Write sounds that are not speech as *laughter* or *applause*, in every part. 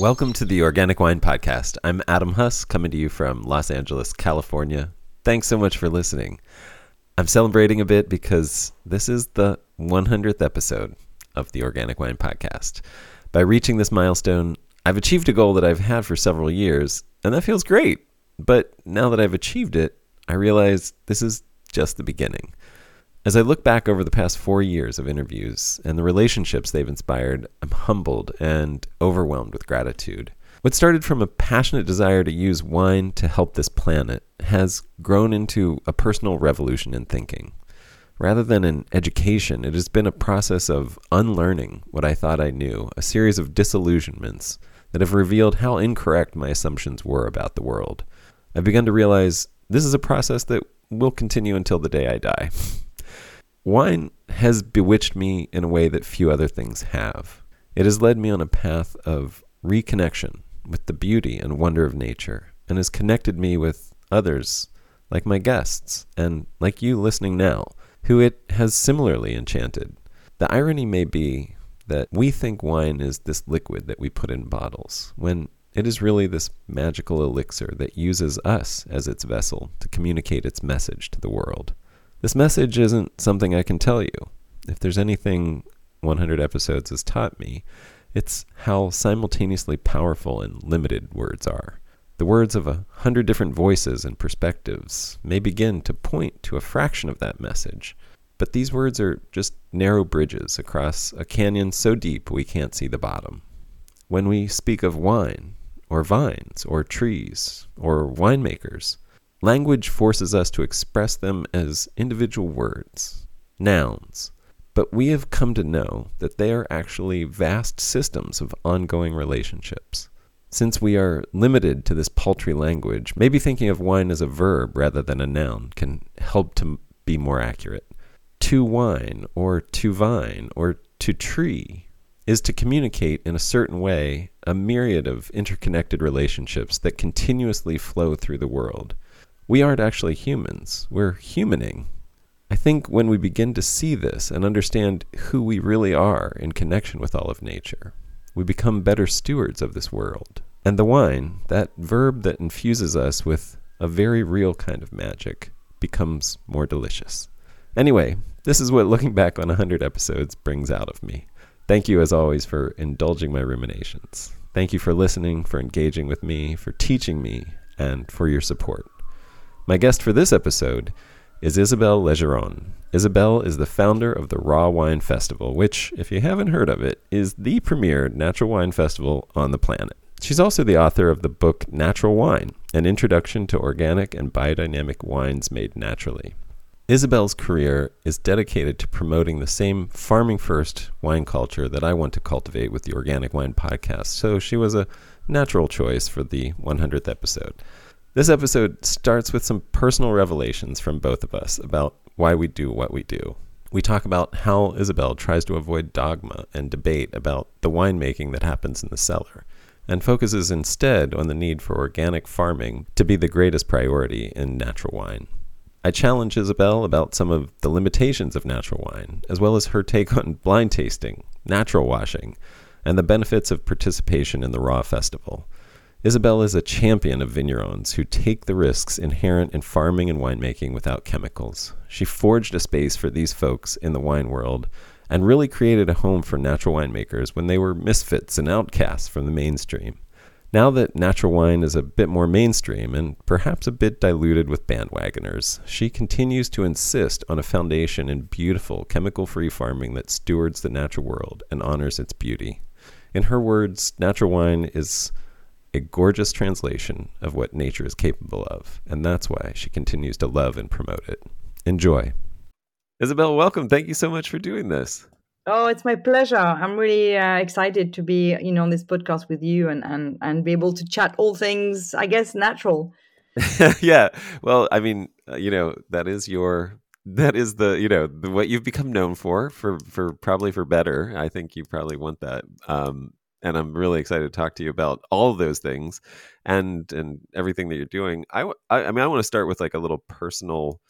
Welcome to the Organic Wine Podcast. I'm Adam Huss, coming to you from Los Angeles, California. Thanks so much for listening. I'm celebrating a bit because this is the 100th episode of the Organic Wine Podcast. By reaching this milestone, I've achieved a goal that I've had for several years, and that feels great. But now that I've achieved it, I realize this is just the beginning. As I look back over the past four years of interviews and the relationships they've inspired, I'm humbled and overwhelmed with gratitude. What started from a passionate desire to use wine to help this planet has grown into a personal revolution in thinking. Rather than an education, it has been a process of unlearning what I thought I knew, a series of disillusionments that have revealed how incorrect my assumptions were about the world. I've begun to realize this is a process that will continue until the day I die. *laughs* Wine has bewitched me in a way that few other things have. It has led me on a path of reconnection with the beauty and wonder of nature and has connected me with others like my guests and like you listening now, who it has similarly enchanted. The irony may be that we think wine is this liquid that we put in bottles, when it is really this magical elixir that uses us as its vessel to communicate its message to the world. This message isn't something I can tell you. If there's anything 100 episodes has taught me, it's how simultaneously powerful and limited words are. The words of a hundred different voices and perspectives may begin to point to a fraction of that message, but these words are just narrow bridges across a canyon so deep we can't see the bottom. When we speak of wine, or vines, or trees, or winemakers, Language forces us to express them as individual words, nouns, but we have come to know that they are actually vast systems of ongoing relationships. Since we are limited to this paltry language, maybe thinking of wine as a verb rather than a noun can help to be more accurate. To wine, or to vine, or to tree is to communicate in a certain way a myriad of interconnected relationships that continuously flow through the world we aren't actually humans. We're humaning. I think when we begin to see this and understand who we really are in connection with all of nature, we become better stewards of this world. And the wine, that verb that infuses us with a very real kind of magic, becomes more delicious. Anyway, this is what looking back on 100 episodes brings out of me. Thank you, as always, for indulging my ruminations. Thank you for listening, for engaging with me, for teaching me, and for your support. My guest for this episode is Isabelle Legeron. Isabelle is the founder of the Raw Wine Festival, which, if you haven't heard of it, is the premier natural wine festival on the planet. She's also the author of the book Natural Wine An Introduction to Organic and Biodynamic Wines Made Naturally. Isabelle's career is dedicated to promoting the same farming first wine culture that I want to cultivate with the Organic Wine Podcast, so she was a natural choice for the 100th episode. This episode starts with some personal revelations from both of us about why we do what we do. We talk about how Isabelle tries to avoid dogma and debate about the winemaking that happens in the cellar and focuses instead on the need for organic farming to be the greatest priority in natural wine. I challenge Isabelle about some of the limitations of natural wine, as well as her take on blind tasting, natural washing, and the benefits of participation in the Raw Festival. Isabelle is a champion of vignerons who take the risks inherent in farming and winemaking without chemicals. She forged a space for these folks in the wine world and really created a home for natural winemakers when they were misfits and outcasts from the mainstream. Now that natural wine is a bit more mainstream and perhaps a bit diluted with bandwagoners, she continues to insist on a foundation in beautiful, chemical free farming that stewards the natural world and honors its beauty. In her words, natural wine is a gorgeous translation of what nature is capable of, and that's why she continues to love and promote it. Enjoy. Isabelle, welcome. Thank you so much for doing this. Oh, it's my pleasure. I'm really uh, excited to be, you know, on this podcast with you and and and be able to chat all things, I guess, natural. *laughs* yeah. Well, I mean, uh, you know, that is your that is the you know the, what you've become known for for for probably for better. I think you probably want that. Um, and I'm really excited to talk to you about all of those things and and everything that you're doing. I, I, I mean, I want to start with like a little personal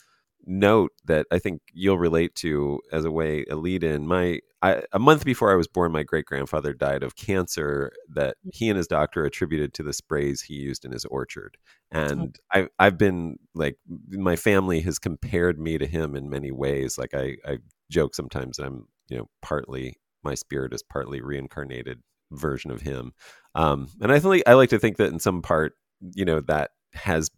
note that I think you'll relate to as a way a lead in. My I, a month before I was born, my great grandfather died of cancer that mm. he and his doctor attributed to the sprays he used in his orchard. Oh. And I, I've been like, my family has compared me to him in many ways. Like I, I joke sometimes that I'm, you know, partly my spirit is partly reincarnated version of him. Um, and I think I like to think that in some part, you know, that has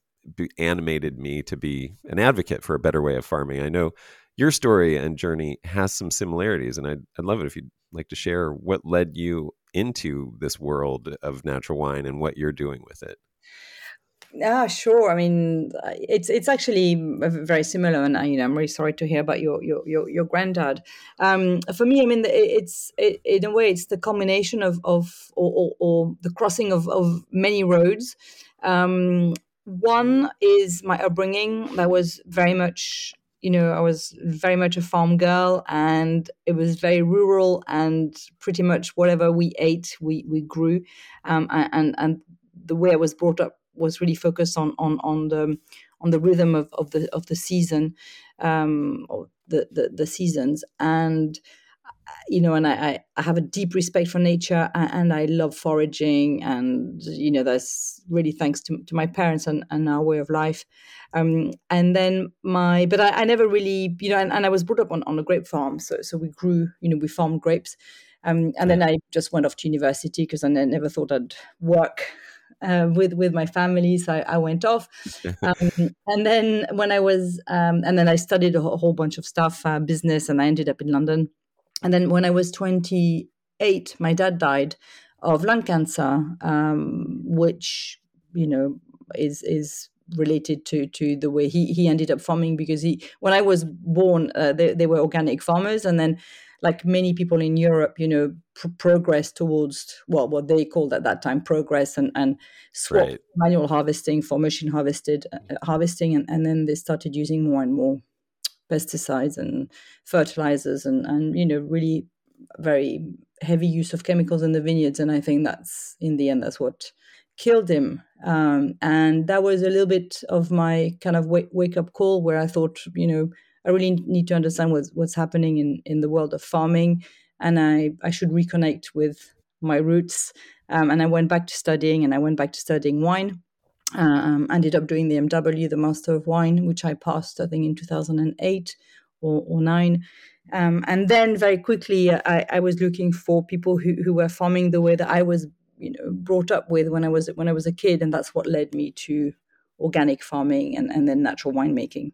animated me to be an advocate for a better way of farming. I know your story and journey has some similarities, and I'd, I'd love it if you'd like to share what led you into this world of natural wine and what you're doing with it. Yeah, sure. I mean, it's it's actually very similar, and you know, I'm really sorry to hear about your your your, your granddad. Um, for me, I mean, it's it, in a way, it's the combination of of or, or, or the crossing of of many roads. Um, one is my upbringing that was very much you know i was very much a farm girl and it was very rural and pretty much whatever we ate we we grew um, and and the way i was brought up was really focused on on on the on the rhythm of, of the of the season um, or the, the the seasons and you know, and I, I have a deep respect for nature and I love foraging. And, you know, that's really thanks to, to my parents and, and our way of life. Um, and then my, but I, I never really, you know, and, and, I was brought up on, on a grape farm. So, so we grew, you know, we farmed grapes. Um, and then I just went off to university because I never thought I'd work uh, with with my family. So I, I went off, *laughs* um, and then when I was, um, and then I studied a whole bunch of stuff, uh, business, and I ended up in London. And then when I was 28, my dad died of lung cancer, um, which, you know, is, is related to to the way he he ended up farming because he when I was born uh, they, they were organic farmers and then like many people in Europe you know pr- progress towards well what they called at that time progress and and swap right. manual harvesting for machine harvested uh, harvesting. And, and then they started using more and more pesticides and fertilizers and and you know really very heavy use of chemicals in the vineyards. And i think that's in the end that's what killed him. Um, and that was a little bit of my kind of wake, wake up call where i thought you know i really need to understand what's, what's happening in, in the world of farming and i i should reconnect with my roots um, and i went back to studying and i went back to studying wine um, ended up doing the MW, the Master of Wine, which I passed, I think, in 2008 or, or 9. Um, and then very quickly, I, I, was looking for people who, who were farming the way that I was, you know, brought up with when I was when I was a kid, and that's what led me to organic farming and, and then natural winemaking.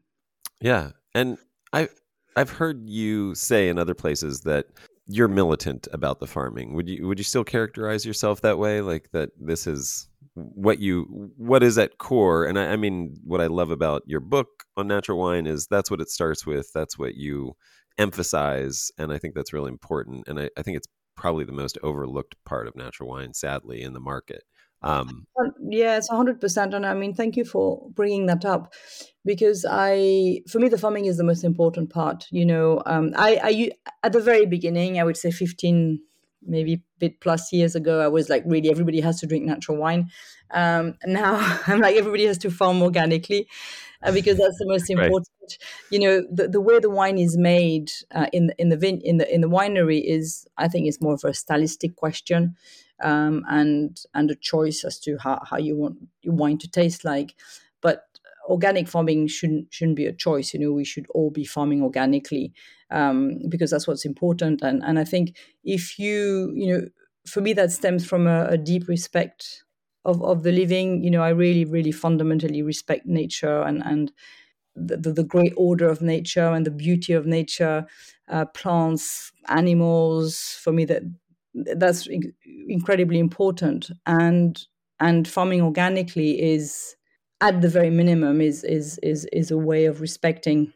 Yeah, and I I've heard you say in other places that you're militant about the farming. Would you would you still characterize yourself that way? Like that this is what you what is at core and I, I, mean what i love about your book on natural wine is that's what it starts with that's what you emphasize and i think that's really important and i, I think it's probably the most overlooked part of natural wine sadly in the market um, yeah it's 100% and i mean thank you for bringing that up because i for me the farming is the most important part you know um, I, I at the very beginning i would say 15 maybe a bit plus years ago, I was like, really, everybody has to drink natural wine. Um, now *laughs* I'm like, everybody has to farm organically uh, because that's the most *laughs* important. Right. You know, the, the way the wine is made uh, in in the vin- in the in the winery is, I think, it's more of a stylistic question. Um, and and a choice as to how, how you want your wine to taste like. But organic farming shouldn't shouldn't be a choice. You know, we should all be farming organically um, because that's what's important. And and I think if you you know, for me that stems from a, a deep respect of of the living. You know, I really really fundamentally respect nature and and the, the, great order of nature and the beauty of nature, uh, plants, animals. For me, that that's incredibly important. And and farming organically is at the very minimum is is is is a way of respecting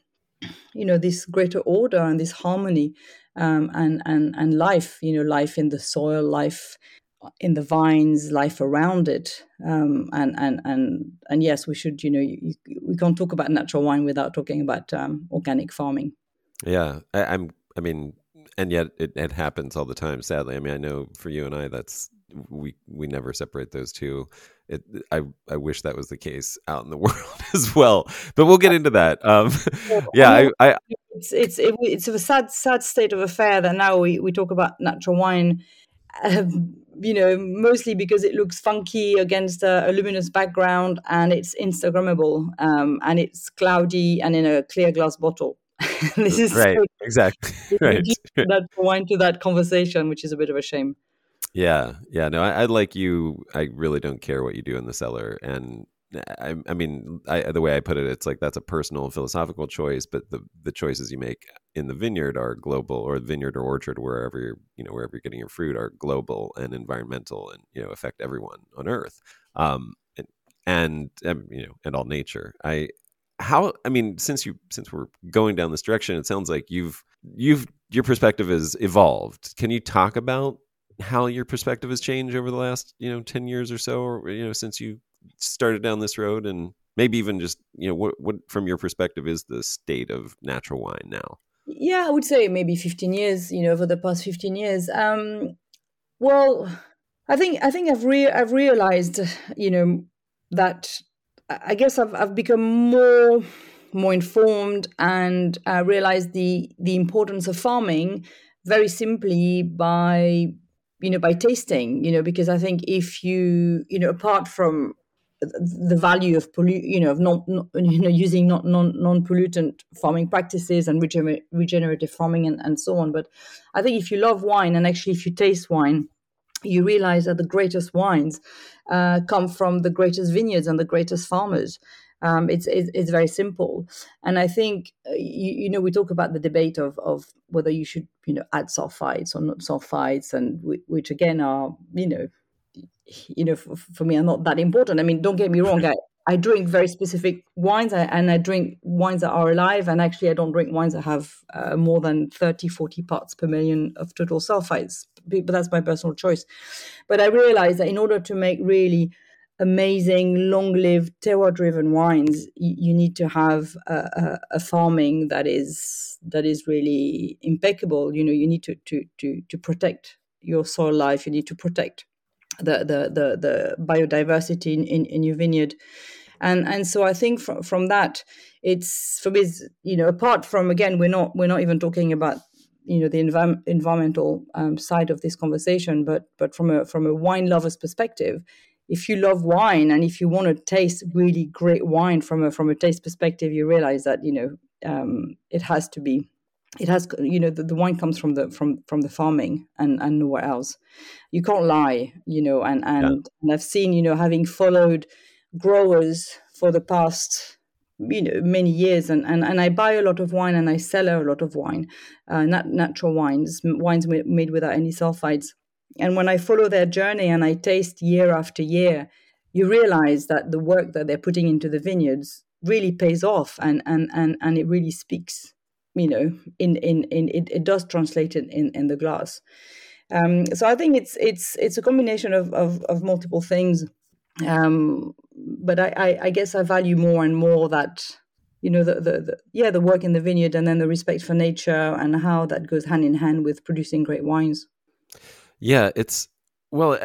you know this greater order and this harmony um, and and and life you know life in the soil life in the vines life around it um, and and and and yes we should you know you, we can't talk about natural wine without talking about um, organic farming yeah I, i'm i mean and yet it, it happens all the time. Sadly, I mean, I know for you and I, that's we we never separate those two. It, I I wish that was the case out in the *laughs* world as well, but we'll get into that. Um, *laughs* yeah, I, I, it's it's it, it's a sad sad state of affair that now we, we talk about natural wine, um, you know, mostly because it looks funky against a, a luminous background and it's Instagrammable um, and it's cloudy and in a clear glass bottle. *laughs* this is right, so, exactly *laughs* *laughs* right. That wine to that conversation, which is a bit of a shame. Yeah, yeah. No, I, I, like you. I really don't care what you do in the cellar, and I, I mean, I, the way I put it, it's like that's a personal philosophical choice, but the the choices you make in the vineyard are global, or vineyard or orchard, wherever you're, you know, wherever you're getting your fruit, are global and environmental, and you know, affect everyone on Earth, um, and and um, you know, and all nature. I how I mean, since you since we're going down this direction, it sounds like you've you've your perspective has evolved. Can you talk about how your perspective has changed over the last you know 10 years or so or you know since you started down this road? And maybe even just you know what what from your perspective is the state of natural wine now? Yeah i would say maybe 15 years you know over the past 15 years. Um well i think i think i've re- i've realized you know that i guess i've i've become more more informed and uh, realized the the importance of farming very simply by you know by tasting you know because i think if you you know apart from the value of pollu- you know of not, you know using not non non pollutant farming practices and regener- regenerative farming and, and so on but i think if you love wine and actually if you taste wine you realize that the greatest wines uh, come from the greatest vineyards and the greatest farmers um, it's, it's, it's very simple, and I think uh, you, you, know we talk about the debate of of whether you should you know add sulfites or not sulfites, and w- which again are you know you know for, for, me are not that important. I mean, don't get me wrong, I, I drink very specific wines and I drink wines that are alive. And actually, I don't drink wines that have uh, more than 30, 40 parts per million of total sulfites. But that's my personal choice. But I realized that in order to make really amazing, long-lived, terroir-driven wines, you, you need to have a, a, a, farming that is that is really impeccable. You know, you need to to to to protect your soil life. You need to protect the the the, the biodiversity in, in, in your vineyard. And and so I think from from that, it's for me, you know, apart from again, we're not we're not even talking about you know the env- environmental um, side of this conversation, but but from a from a wine lover's perspective, if you love wine and if you want to taste really great wine from a from a taste perspective, you realize that you know um, it has to be it has you know the, the, wine comes from the from from the farming and and nowhere else. You can't lie you know and and, yeah. and i've seen you know having followed growers for the past you know many years and, and and i buy a lot of wine and i sell a lot of wine uh, nat- natural wines wines made without any sulfites and when I follow their journey and I taste year after year, you realize that the work that they're putting into the vineyards really pays off and and and, and it really speaks you know in in, in it, it does translate it in, in the glass. Um, so i think it's it's it's a combination of of, of multiple things. Um, but I, I, I guess i value more and more that you know the, the, the yeah the work in the vineyard and then the respect for nature and how that goes hand in hand with producing great wines. Yeah, it's well,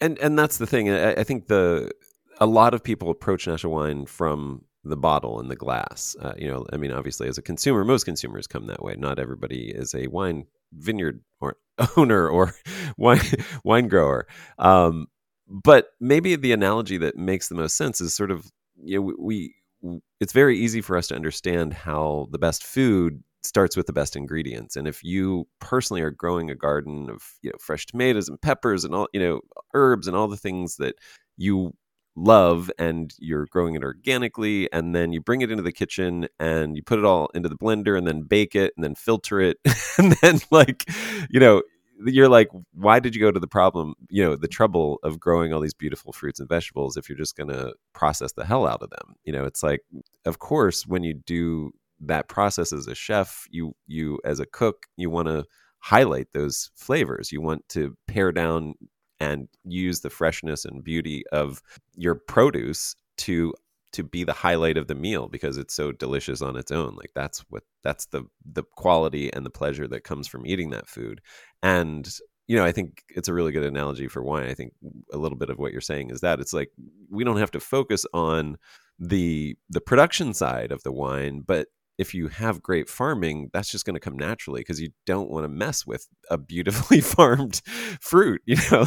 and and that's the thing. I, I think the a lot of people approach natural wine from the bottle and the glass. Uh, you know, I mean, obviously, as a consumer, most consumers come that way. Not everybody is a wine vineyard or *laughs* owner or *laughs* wine wine grower. Um, but maybe the analogy that makes the most sense is sort of you know we, we it's very easy for us to understand how the best food starts with the best ingredients. And if you personally are growing a garden of you know fresh tomatoes and peppers and all you know herbs and all the things that you love and you're growing it organically and then you bring it into the kitchen and you put it all into the blender and then bake it and then filter it *laughs* and then like you know you're like why did you go to the problem? You know the trouble of growing all these beautiful fruits and vegetables if you're just going to process the hell out of them. You know it's like of course when you do that process as a chef you you as a cook you want to highlight those flavors. You want to pare down and use the freshness and beauty of your produce to to be the highlight of the meal because it's so delicious on its own. Like that's what that's the the quality and the pleasure that comes from eating that food. And you know, I think it's a really good analogy for wine. I think a little bit of what you're saying is that it's like we don't have to focus on the the production side of the wine, but if you have great farming, that's just going to come naturally because you don't want to mess with a beautifully *laughs* farmed fruit. You know,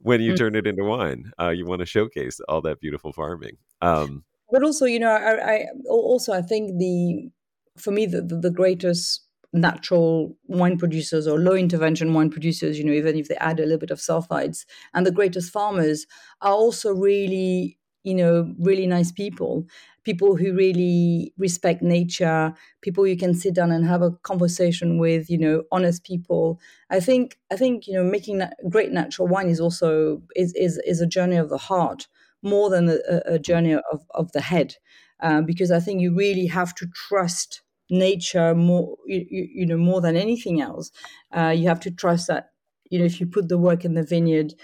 when you mm-hmm. turn it into wine, uh, you want to showcase all that beautiful farming. Um, but also, you know, I, I, also I think the for me the, the, the greatest natural wine producers or low intervention wine producers, you know, even if they add a little bit of sulfides, and the greatest farmers are also really, you know, really nice people people who really respect nature, people you can sit down and have a conversation with, you know, honest people. I think I think you know making great natural wine is also is is is a journey of the heart more than a, a journey of of the head, uh, because I think you really have to trust nature more you, you know more than anything else. Uh, you have to trust that you know if you put the work in the vineyard,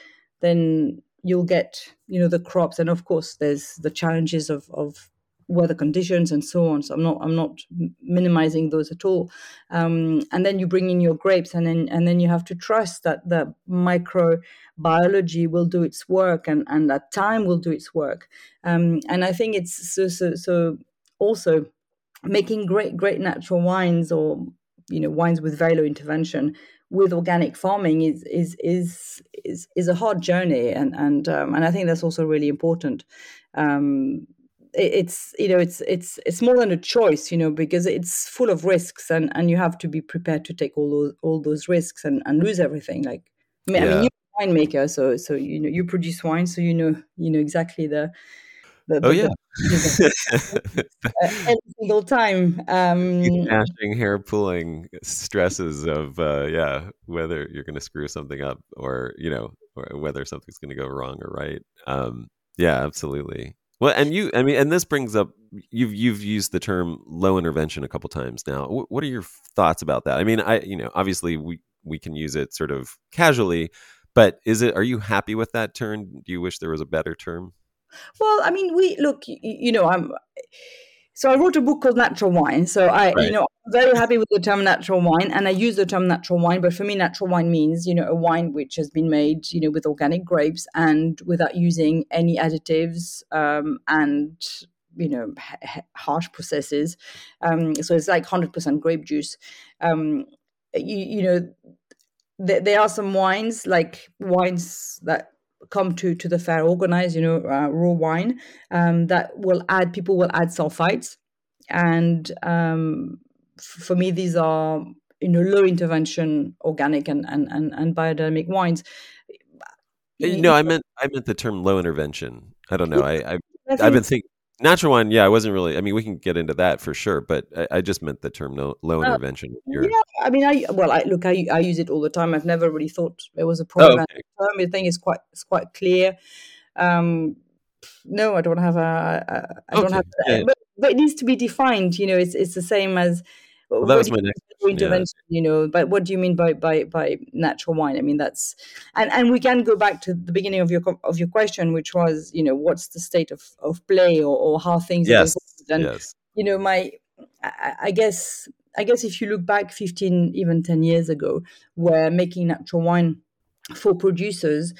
then you'll get you know the crops and of course there's the challenges of of weather conditions and so on. So I'm not I'm not minimizing those at all. Um, and then you bring in your grapes, and then and then you have to trust that the microbiology will do its work, and and that time will do its work. Um, and I think it's so so so also making great great natural wines or you know wines with very low intervention with organic farming is is is is is a hard journey and and um, and I think that's also really important um, it's you know it's it's it's more than a choice you know because it's full of risks and and you have to be prepared to take all those all those risks and and lose everything like i mean, yeah. I mean you're a winemaker so so you know you produce wine so you know you know exactly the the, oh yeah. The, *laughs* uh, every single time um *laughs* gnashing hair pulling stresses of uh yeah whether you're going to screw something up or you know or whether something's going to go wrong or right. Um yeah absolutely well, and you, I mean, and this brings up you've you've used the term low intervention a couple times now. What are your thoughts about that? I mean, I you know, obviously we we can use it sort of casually, but is it? Are you happy with that term? Do you wish there was a better term? Well, I mean, we look. You know, I'm so I wrote a book called Natural Wine. So I, right. you know, I'm very happy with the term natural wine, and I use the term natural wine. But for me, natural wine means you know a wine which has been made you know with organic grapes and without using any additives um, and you know h- harsh processes. Um, so it's like hundred percent grape juice. Um, you, you know, th- there are some wines like wines that come to to the fair organized you know uh, raw wine um, that will add people will add sulfites. And um, f- for me these are you know low intervention organic and and and, and biodynamic wines. No i meant i meant the term low intervention. I don't know. I, I i've been thinking natural wine yeah i wasn't really i mean we can get into that for sure but i, I just meant the term no, low uh, intervention yeah i mean i well i look I, I use it all the time i've never really thought it was a problem oh, okay. term i think it's quite it's quite clear um no i don't have a i, I don't have yeah. but, but it needs to be defined you know it's it's the same as well, that was my next intervention yeah. you know but what do you mean by by by natural wine i mean that's and and we can go back to the beginning of your of your question which was you know what's the state of of play or, or how things yes. and yes. you know my I, I guess i guess if you look back 15 even 10 years ago where making natural wine for producers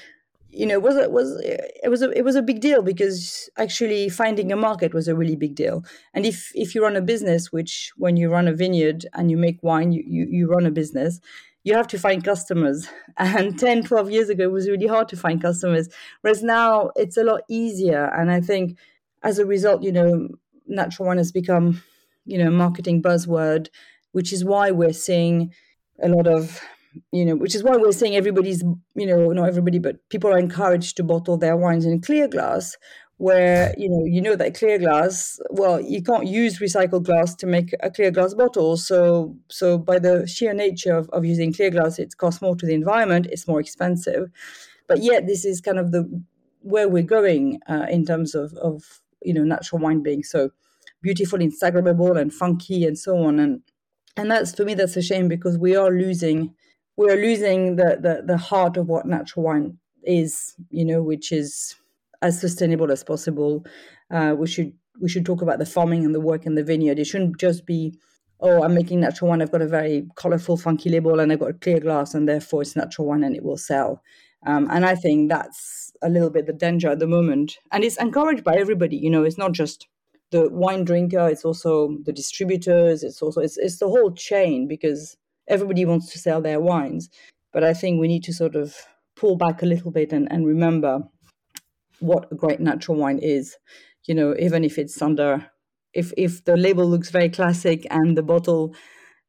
you know was it was it was a it was a big deal because actually finding a market was a really big deal. And if if you run a business which when you run a vineyard and you make wine you you, you run a business you have to find customers. *laughs* And 10 12 years ago it was really hard to find customers. Whereas now it's a lot easier. And i think as a result you know natural wine has become you know marketing buzzword which is why we're seeing a lot of you know, which is why we're saying everybody's, you know, not everybody, but people are encouraged to bottle their wines in clear glass, where you know you know that clear glass well you can't use recycled glass to make a clear glass bottle. So so by the sheer nature of, of using clear glass it costs more to the environment it's more expensive. But yet this is kind of the where we're going uh, in terms of of you know natural wine being so beautiful instagrammable and funky and so on. And and that's for me that's a shame because we are losing we're losing the, the the heart of what natural wine is, you know, which is as sustainable as possible. Uh, we should we should talk about the farming and the work in the vineyard. It shouldn't just be, oh, I'm making natural wine. I've got a very colorful, funky label, and I've got a clear glass, and therefore it's natural wine and it will sell. Um, and I think that's a little bit the danger at the moment. And it's encouraged by everybody. You know, it's not just the wine drinker; it's also the distributors. It's also it's it's the whole chain because everybody wants to sell their wines. But I think we need to sort of pull back a little bit and, and remember what a great natural wine is. You know, even if it's under, if if the label looks very classic and the bottle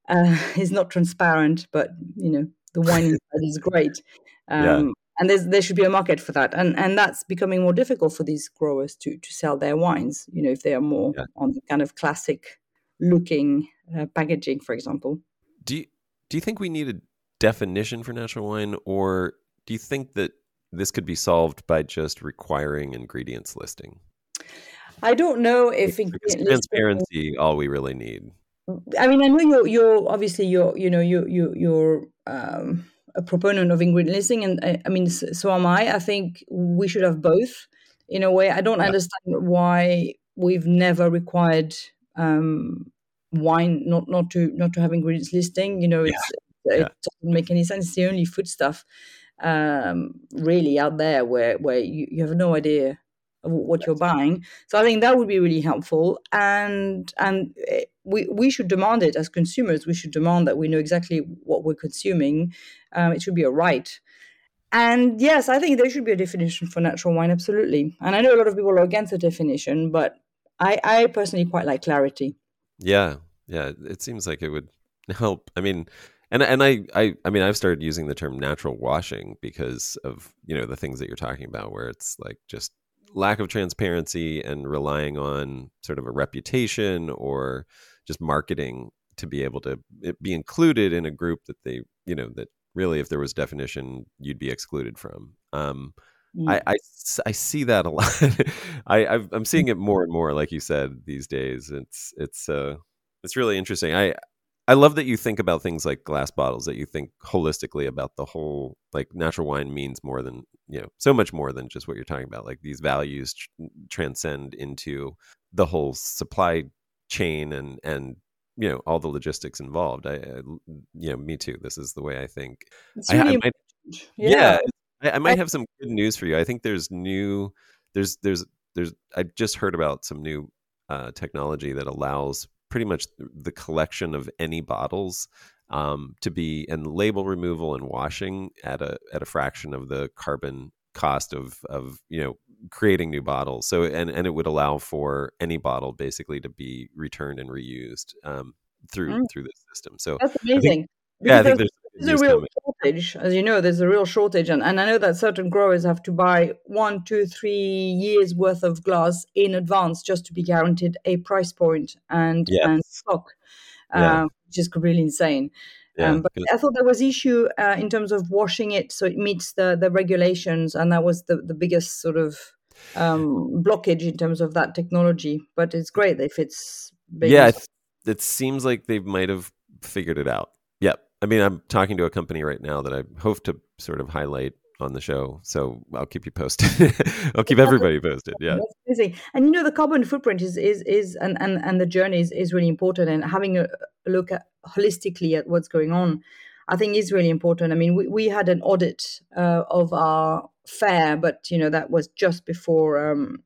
uh, *laughs* is not transparent, but you know the wine *laughs* inside is great. Um, yeah. And there's, there should be a market for that, and and that's becoming more difficult for these growers to to sell their wines. You know, if they are more yeah. on the kind of classic looking uh, packaging, for example. Do you do you think we need a definition for natural wine, or do you think that this could be solved by just requiring ingredients listing? I don't know if transparency listing, all we really need. I mean, I know you're you're obviously you're you know you you you're um, a proponent of ingredient listing, and I, I, mean so am I. I think we should have both. In a way, I don't yeah. understand why we've never required um, wine not not to not to have ingredients listing. You know, it's yeah. it doesn't make any sense. It's the only food stuff um, really out there where where you, you have no idea what you're buying. So I think that would be really helpful, and and eh, we we should demand it as consumers. We should demand that we know exactly what we're consuming. Um, it should be a right. And yes, I think there should be a definition for natural wine, absolutely. And I know a lot of people are against the definition, but I, I personally quite like clarity. Yeah, yeah. It seems like it would *laughs* help. I mean, and and I, I I mean I've started using the term natural washing because of you know the things that you're talking about where it's like just lack of transparency and relying on sort of a reputation or just marketing to be able to be included in a group that they you know that really if there was definition you'd be excluded from um, mm. I, I, I see that a lot *laughs* I i am seeing it more and more like you said these days it's it's uh it's really interesting I I love that you think about things like glass bottles, that you think holistically about the whole, like natural wine means more than, you know, so much more than just what you're talking about. Like these values tr- transcend into the whole supply chain and, and, you know, all the logistics involved. I, I you know, me too. This is the way I think. Really I, I might, yeah. yeah I, I might have some good news for you. I think there's new, there's, there's, there's, I just heard about some new uh, technology that allows pretty much the collection of any bottles um, to be and label removal and washing at a at a fraction of the carbon cost of of you know creating new bottles. So and and it would allow for any bottle basically to be returned and reused um, through mm. through this system. So that's amazing. yeah, I think there's, there's a real coming. shortage, as you know. There's a real shortage, and, and I know that certain growers have to buy one, two, three years worth of glass in advance just to be guaranteed a price point and yes. and stock, yeah. um, which is really insane. Yeah, um, but I thought there was issue uh, in terms of washing it so it meets the the regulations, and that was the the biggest sort of um, blockage in terms of that technology. But it's great if it's yeah. It, it seems like they might have figured it out. I mean, I'm talking to a company right now that I hope to sort of highlight on the show. So I'll keep you posted. *laughs* I'll keep everybody posted. Yeah. That's amazing. And you know, the carbon footprint is is is and and, and the journey is, is really important and having a, look at holistically at what's going on, I think is really important. I mean, we, we had an audit uh, of our fair, but you know, that was just before um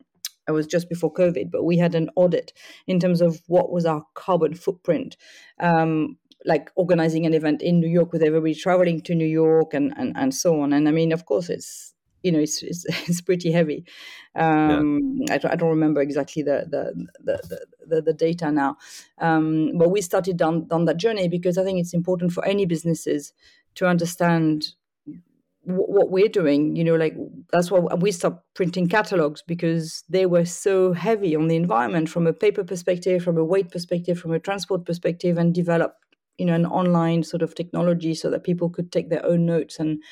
it was just before COVID, but we had an audit in terms of what was our carbon footprint um, like organizing an event in New York with everybody traveling to New York and and, and so on. And I mean, of course, it's you know it's it's, *laughs* it's pretty heavy. Um, yeah. I, I, don't remember exactly the the the, the, the data now, um, but we started down down that journey because I think it's important for any businesses to understand what we're doing you know like that's why we stopped printing catalogs because they were so heavy on the environment from a paper perspective from a weight perspective from a transport perspective and develop you know an online sort of technology so that people could take their own notes and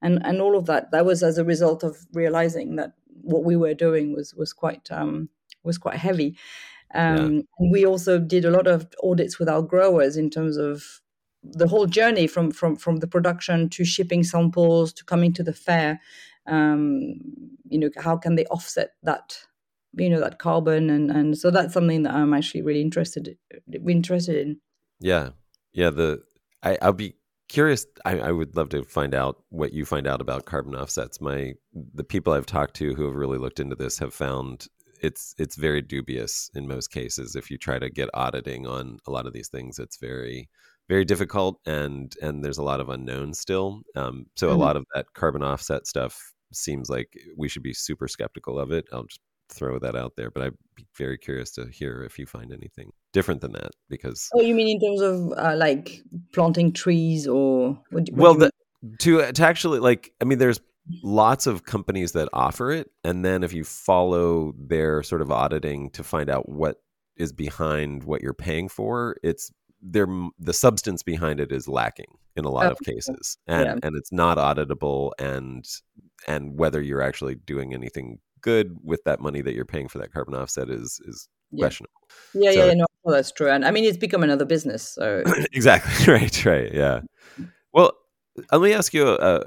and and all of that. That was as a result of realizing that what we were doing was was quite um, was quite heavy. Um, yeah. and we also did a lot of audits with our growers in terms of the whole journey from from from the production to shipping samples to coming to the fair. Um, you know how can they offset that you know that carbon? And and so that's something that I'm actually really interested interested in. Yeah, yeah. The I, I'll be curious. I, I would love to find out what you find out about carbon offsets. My the people I've talked to who have really looked into this have found it's it's very dubious in most cases. If you try to get auditing on a lot of these things, it's very very difficult and and there's a lot of unknowns still. Um, so mm-hmm. a lot of that carbon offset stuff seems like we should be super skeptical of it. I'll just throw that out there, but I'd be very curious to hear if you find anything different than that. Because oh, you mean in terms of uh, like planting trees or what, what well, the, to to actually like I mean, there's lots of companies that offer it, and then if you follow their sort of auditing to find out what is behind what you're paying for, it's there the substance behind it is lacking in a lot oh, of cases and yeah. and it's not auditable and and whether you're actually doing anything good with that money that you're paying for that carbon offset is is yeah. questionable. Yeah, so, yeah, no, that's true. And I mean, it's become another business. So *clears throat* exactly *laughs* right, right, yeah. Well, let me ask you a, a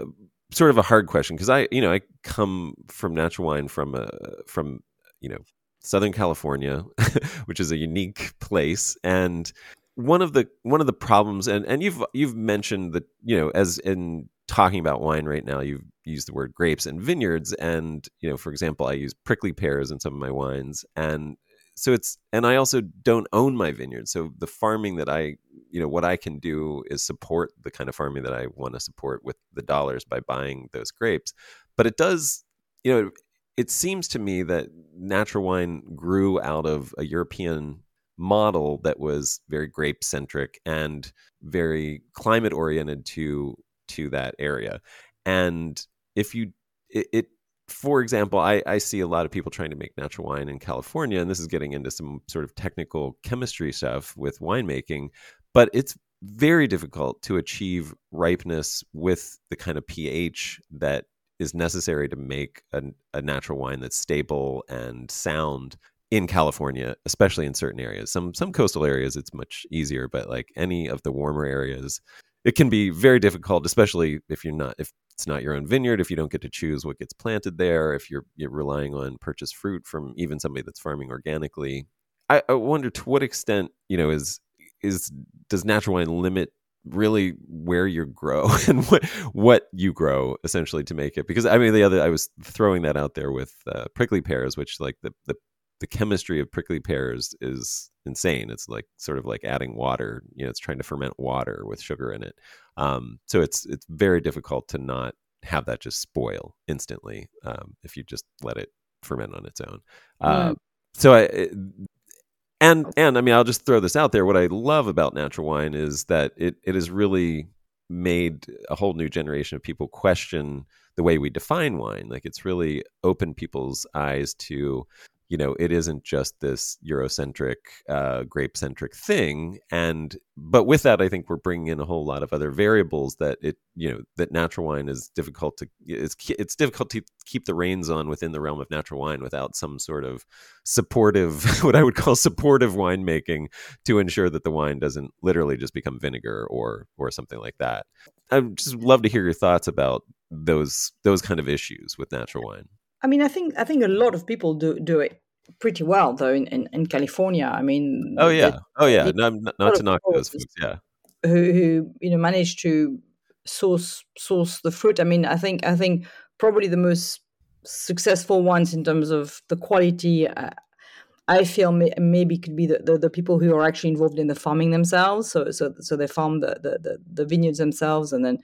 sort of a hard question because I, you know, I come from natural wine from a from you know Southern California, *laughs* which is a unique place, and one of the one of the problems, and and you've you've mentioned that you know as in talking about wine right now, you've use the word grapes and vineyards and you know for example i use prickly pears in some of my wines and so it's and i also don't own my vineyard so the farming that i you know what i can do is support the kind of farming that i want to support with the dollars by buying those grapes. But it does you know it seems to me that natural wine grew out of a european model that was very grape centric and very climate oriented to to that area and if you it, it for example, I, I see a lot of people trying to make natural wine in California, and this is getting into some sort of technical chemistry stuff with winemaking, but it's very difficult to achieve ripeness with the kind of pH that is necessary to make a, a natural wine that's stable and sound in California, especially in certain areas. Some some coastal areas it's much easier, but like any of the warmer areas, it can be very difficult, especially if you're not if it's not your own vineyard if you don't get to choose what gets planted there if you're, you're relying on purchased fruit from even somebody that's farming organically. I, I wonder to what extent you know is is does natural wine limit really where you grow *laughs* and what what you grow essentially to make it? Because i mean the other i was throwing that out there with uh, prickly pears which like the, the the chemistry of prickly pears is insane. It's like sort of like adding water. You know, it's trying to ferment water with sugar in it. Um, so it's it's very difficult to not have that just spoil instantly um, if you just let it ferment on its own. Uh, So I. It, and and I mean I'll just throw this out there. What I love about natural wine is that it it has really made a whole new generation of people question the way we define wine. Like it's really opened people's eyes to you know it isn't just this eurocentric uh, grape centric thing and but with that i think we're bringing in a whole lot of other variables that it you know that natural wine is difficult to it's it's difficult to keep the reins on within the realm of natural wine without some sort of supportive *laughs* what i would call supportive winemaking to ensure that the wine doesn't literally just become vinegar or or something like that. I'd just love to hear your thoughts about those those kind of issues with natural wine I mean, I think I think a lot of people do do it pretty well though in, in, in California. I mean, oh yeah, oh yeah, no, not, not to knock those yeah, who who you know managed to source source the fruit. I mean, I think I think probably the most successful ones in terms of the quality. Uh, I feel may, maybe could be the, the, the, people who are actually involved in the farming themselves. So so so they farm the, the, the, the vineyards themselves, and then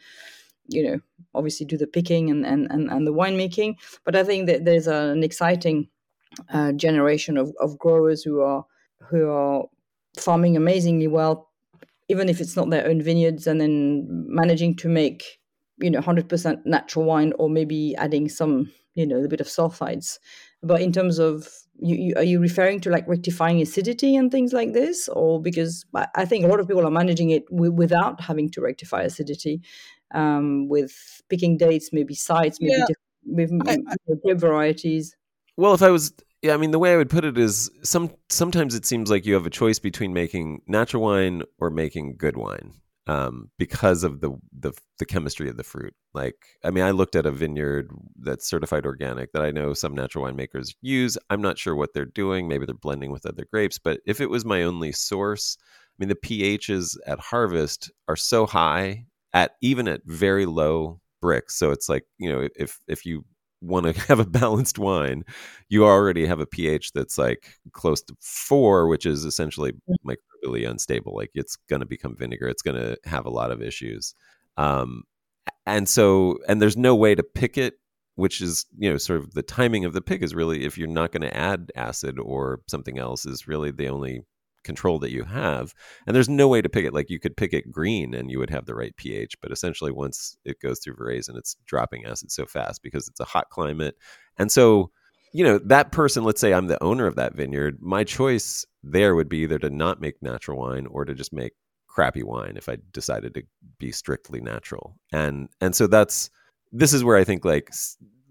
you know obviously do the picking and, and, and, and the winemaking. But I think that there's an exciting uh, generation of, of growers who are who are farming amazingly well, even if it's not their own vineyards, and then managing to make you know 100% natural wine or maybe adding some you know a bit of sulfides. But in terms of you, you, are you referring to like rectifying acidity and things like this, or because I think a lot of people are managing it w- without having to rectify acidity, um, with picking dates, maybe sites, maybe yeah. different, I, I, varieties. Well, if I was, yeah, I mean, the way I would put it is some sometimes it seems like you have a choice between making natural wine or making good wine. um, because of the, the the chemistry of the fruit. Like, I mean, I looked at a vineyard that's certified organic that I know some natural winemakers use. I'm not sure what they're doing. Maybe they're blending with other grapes. But if it was my only source, I mean, the pHs at harvest are so high at even at very low Brix. So it's like you know, if if you want to *laughs* have a balanced wine, you already have a pH that's like close to four, which is essentially mm. microbially unstable. Like it's going to become vinegar. It's going to have a lot of issues. Um, and so, and there's no way to pick it, which is, you know, sort of the timing of the pick is really, if you're not going to add acid or something else, is really the only control that you have and there's no way to pick it like you could pick it green and you would have the right ph but essentially once it goes through veraison it's dropping acid so fast because it's a hot climate and so you know that person let's say i'm the owner of that vineyard my choice there would be either to not make natural wine or to just make crappy wine if i decided to be strictly natural. And and so that's this is where i think like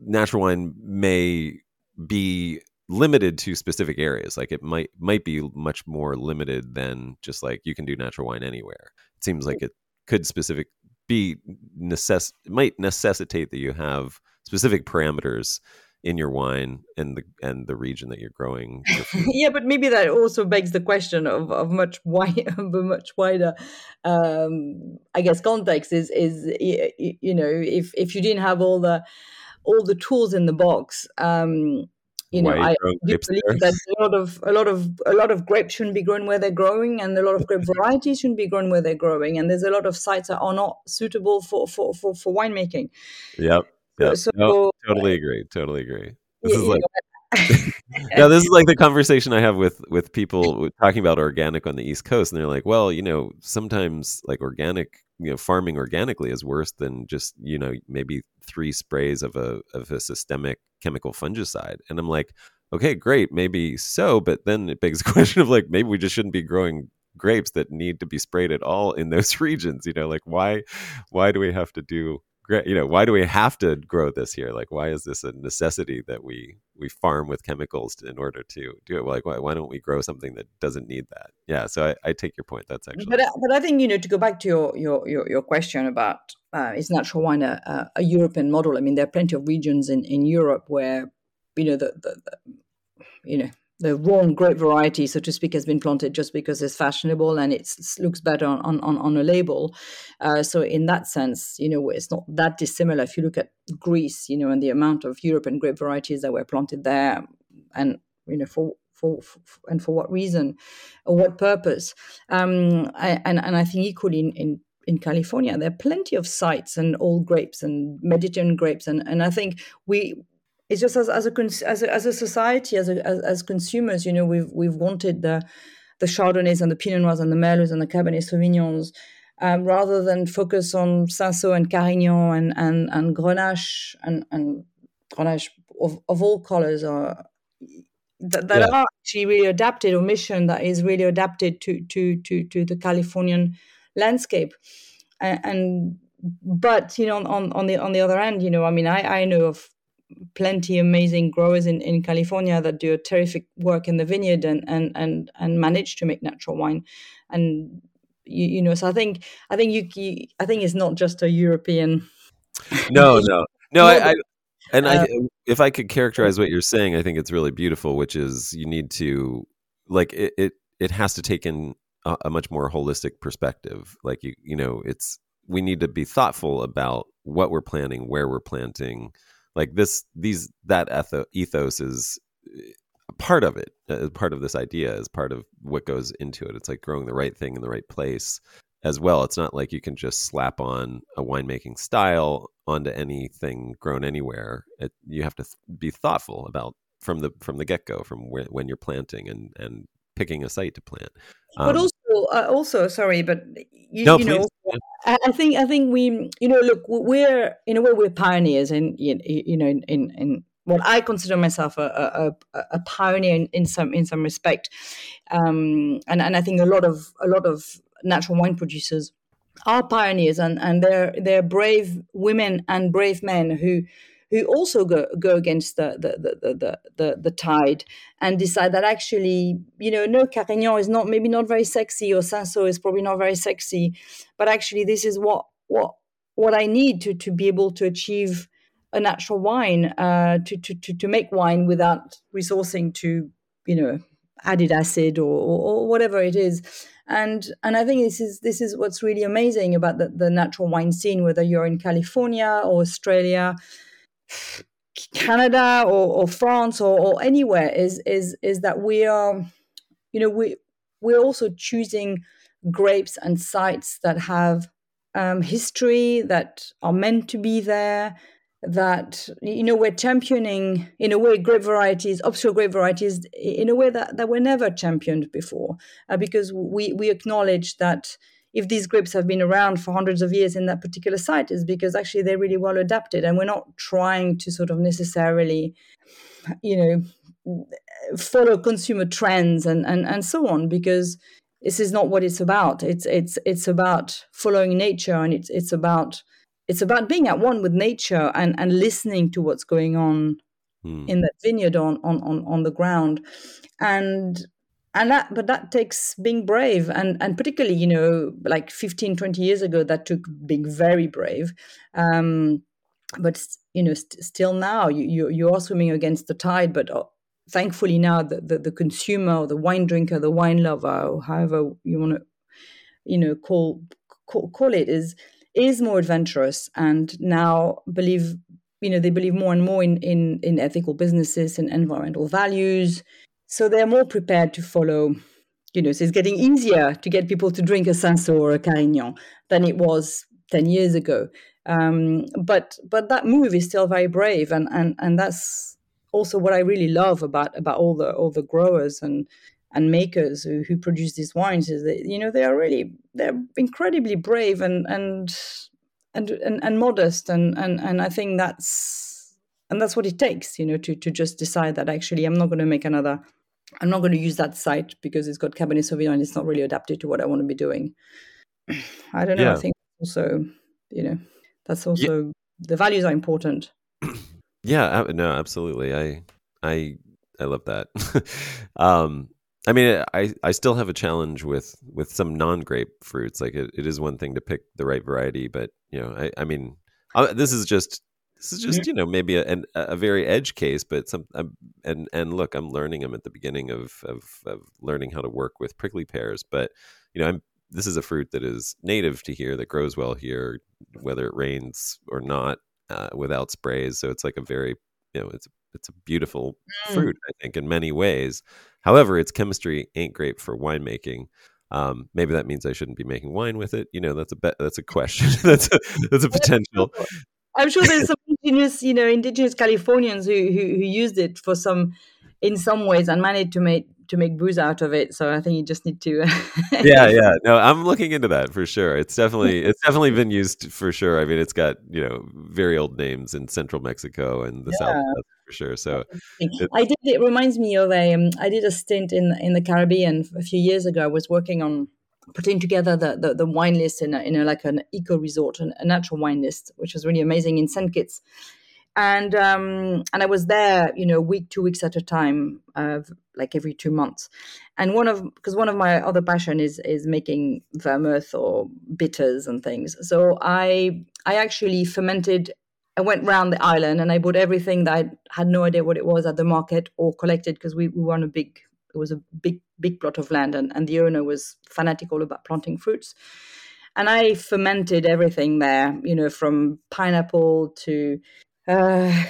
natural wine may be limited to specific areas like it might might be much more limited than just like you can do natural wine anywhere it seems like it could specific be necess might necessitate that you have specific parameters in your wine and the and the region that you're growing. *laughs* yeah, but maybe that also begs the question of, of much wider, *laughs* much wider, um, I guess, context is is you know if if you didn't have all the all the tools in the box, um, you know, I do believe that a lot of a lot of a lot of grapes shouldn't be grown where they're growing, and a lot of grape varieties shouldn't be grown where they're growing, and there's a lot of sites that are not suitable for for for, for winemaking. Yep. Yep. So, no, totally agree. Totally agree. This is like *laughs* *laughs* yeah, this is like the conversation I have with with people talking about organic on the East Coast, and they're like, "Well, you know, sometimes like organic, you know, farming organically is worse than just you know maybe three sprays of a of a systemic chemical fungicide." And I'm like, "Okay, great, maybe so, but then it begs the *laughs* question of like maybe we just shouldn't be growing grapes that need to be sprayed at all in those *laughs* regions. You know, like why why do we have to do you know why do we have to grow this here? Like why is this a necessity that we we farm with chemicals in order to do it? Like why, why don't we grow something that doesn't need that? Yeah so i, I take your point. That's actually but, but i think you know to go back to your your your, your question about uh, is natural wine a, a, european model? I mean there are plenty of regions in in europe where you know the, the, the you know the wrong grape variety, so to speak, has been planted just because it's fashionable and it looks better on, on, on a label. Uh, so in that sense, you know, it's not that dissimilar. If you look at Greece, you know, and the amount of European grape varieties that were planted there, and you know, for for, for, and for what reason or what purpose. Um, and, and I think equally in, in, in, California, there are plenty of sites and old grapes and Mediterranean grapes. And, and I think we, it's just as as a as a, as a society as, a, as, as consumers you know we've we've wanted the the chardonnays and the pinot noirs and the merlots and the cabernet sauvignons um, rather than focus on Cinsault and Carignan and and, and Grenache and and Grenache of, of all colors are that, that yeah. are actually really adapted or mission that is really adapted to to to to the Californian landscape and, and but you know on on the on the other end you know i mean i i know of plenty amazing growers in, in California that do a terrific work in the vineyard and and and and manage to make natural wine. And you, you know, so I think I think you, you I think it's not just a European. No, no, no. I, I and uh, I, if I could characterize what you're saying, I think it's really beautiful. Which is you need to like it. It, it has to take in a, a much more holistic perspective. Like you, you know, it's we need to be thoughtful about what we're planting, where we're planting, like this these that etho- ethos is eh, part of it uh, part of this idea is part of what goes into it. It's like growing the right thing in the right place as well. It's not like you can just slap on a winemaking style onto anything grown anywhere. It, you have to th- be thoughtful about from the from the get-go from where, when you're planting and and picking a site to plant. Um, but also uh, also sorry but you, no, you know I think I think we you know look we're in a way we're pioneers in you know in in, in what I consider myself a, a, a pioneer in, in, some in some respect, um, and and I think a lot of a lot of natural wine producers are pioneers and, and they're they're brave women and brave men who who also go, go against the the, the, the, the, the tide and decide that actually, you know, no, Carignan is not maybe not very sexy or Cinsault is probably not very sexy, but actually this is what what what I need to to be able to achieve a natural wine, uh, to, to, to, to make wine without resourcing to, you know, added acid or, or, or, whatever it is. And and I think this is this is what's really amazing about the, the natural wine scene, whether you're in California or Australia, Canada or, or France or, or anywhere, is is is that we are, you know, we we're also choosing grapes and sites that have um, history that are meant to be there that you know we're championing in a way grape varieties obscure grape varieties in a way that, that were never championed before uh, because we we acknowledge that if these grapes have been around for hundreds of years in that particular site is because actually they're really well adapted and we're not trying to sort of necessarily you know follow consumer trends and and, and so on because this is not what it's about it's it's it's about following nature and it's it's about it's about being at one with nature and, and listening to what's going on hmm. in that vineyard on, on, on, on the ground. And and that but that takes being brave. And and particularly you know like 15 20 years ago that took being very brave. Um but you know st- still now you, you are swimming against the tide but uh, thankfully now the, the, the consumer or the wine drinker the wine lover or however you want to you know call, call call it is is more adventurous. And now believe you know they believe more and more in in, in ethical businesses and environmental values so they're more prepared to follow you know so it's getting easier to get people to drink a Cinsault or a Carignan than it was 10 years ago. Um, but but that move is still very brave and and and that's also what I really love about about all the all the growers and and makers who, who produce these wines is that you know they are really they're incredibly brave and and and and, and modest and, and and I think that's and that's what it takes you know to to just decide that actually I'm not going to make another I'm not going to use that site because it's got Cabernet Sauvignon and it's not really adapted to what I want to be doing. *sighs* I don't know. Yeah. I think also, you know, that's also yeah. the values are important. *clears throat* Yeah, no, absolutely. I I I love that. *laughs* um I mean, I, I still have a challenge with, with some non grape fruits. Like it, it is one thing to pick the right variety, but you know, I, I mean, I, uh, this is just this is just you know maybe a, an, a very edge case, but some um, and and look, I'm learning. I'm at the beginning of, of of learning how to work with prickly pears, but you know, I'm this is a fruit that is native to here that grows well here, whether it rains or not, uh, without sprays. So it's like a very you know it's it's a beautiful mm. fruit, I think, in many ways. However, its chemistry ain't great for winemaking. Um, maybe that means I shouldn't be making wine with it. You know, that's a be- that's a question. *laughs* that's a that's a potential. I'm sure there's *laughs* some indigenous, you know, indigenous Californians who, who who used it for some, in some ways, and managed to make to make booze out of it. So I think you just need to. *laughs* yeah, yeah. No, I'm looking into that for sure. It's definitely *laughs* it's definitely been used for sure. I mean, it's got you know very old names in central Mexico and the yeah. south for sure. So I did. It reminds me of a. Um, I did a stint in in the Caribbean a few years ago. I was working on putting together the, the, the wine list in a, in a, like an eco resort, an, a natural wine list, which was really amazing in St. Kitts and um, and I was there, you know, week two weeks at a time, uh, like every two months. And one of because one of my other passion is is making vermouth or bitters and things. So I I actually fermented. I went around the island and I bought everything that I had no idea what it was at the market or collected because we, we were on a big it was a big big plot of land and, and the owner was fanatical about planting fruits and I fermented everything there, you know, from pineapple to uh,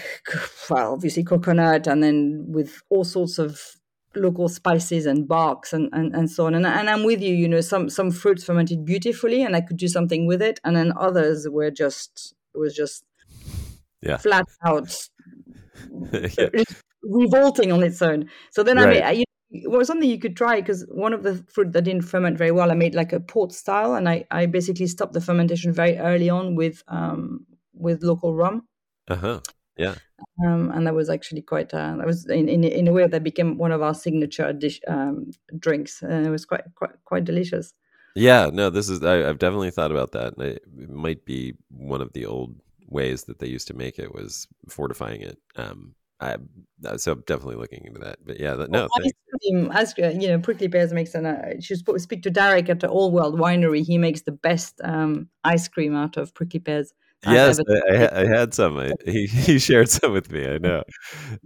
well, obviously coconut, and then with all sorts of local spices and barks and, and, and so on. And, and I'm with you, you know, some some fruits fermented beautifully, and I could do something with it, and then others were just it was just yeah flat out *laughs* yeah. revolting on its own. So then right. I made. Was something you could try because one of the fruit that didn't ferment very well, I made like a port style, and I, I basically stopped the fermentation very early on with um, with local rum. Uh huh. Yeah. Um, and that was actually quite. Uh, that was in, in in a way that became one of our signature dish um, drinks, and it was quite quite quite delicious. Yeah. No, this is. I, have definitely thought about that. It, it might be one of the old ways that they used to make it was fortifying it. Um, I, so I'm definitely looking into that. But yeah, no. Well, ice cream, you know, prickly pears makes an. Uh, should speak to Derek at the Old World Winery. He makes the best um, ice cream out of prickly pears. Yes, I, I, I, had some. I, he he *laughs* shared some with me. I know.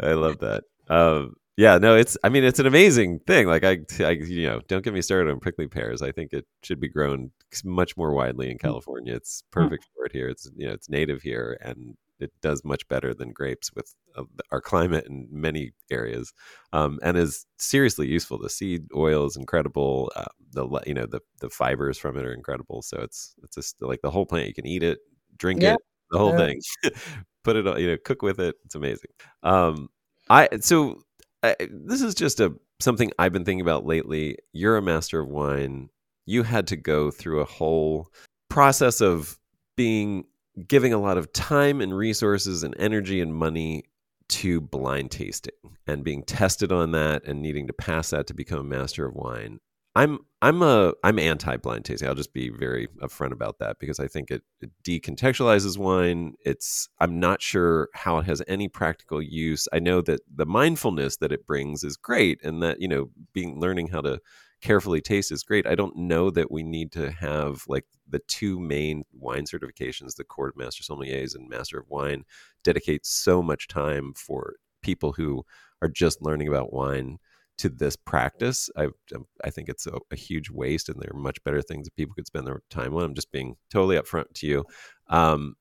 I love that. Um, yeah, no, it's. I mean, it's an amazing thing. Like I, I, you know, don't get me started on prickly pears. I think it should be grown much more widely in mm. California. It's mm. perfect mm. for it here. It's you know, it's native here, and it does much better than grapes with uh, our climate in many areas, um, and is seriously useful. The seed oil is incredible. Uh, the you know the the fibers from it are incredible. So it's it's just like the whole plant. You can eat it, drink it, the whole yeah. thing. *laughs* Put it on, you know, cook with it. It's amazing. Um, I so I, this is just a something I've been thinking about lately. You're a master of wine. You had to go through a whole process of being giving a lot of time and resources and energy and money to blind tasting and being tested on that and needing to pass that to become a master of wine. I'm I'm a I'm anti blind tasting. I'll just be very upfront about that because I think it, it, decontextualizes wine. It's I'm not sure how it has any practical use. I know that the mindfulness that it brings is great, and that you know being learning how to carefully taste is great. I don't know that we need to have like the two main wine certifications, the Court of Master Sommeliers and Master of Wine, dedicate so much time for people who are just learning about wine to this practice. I um, I think it's a, a, huge waste, and there are much better things that people could spend their time on. I'm just being totally upfront to you. Um,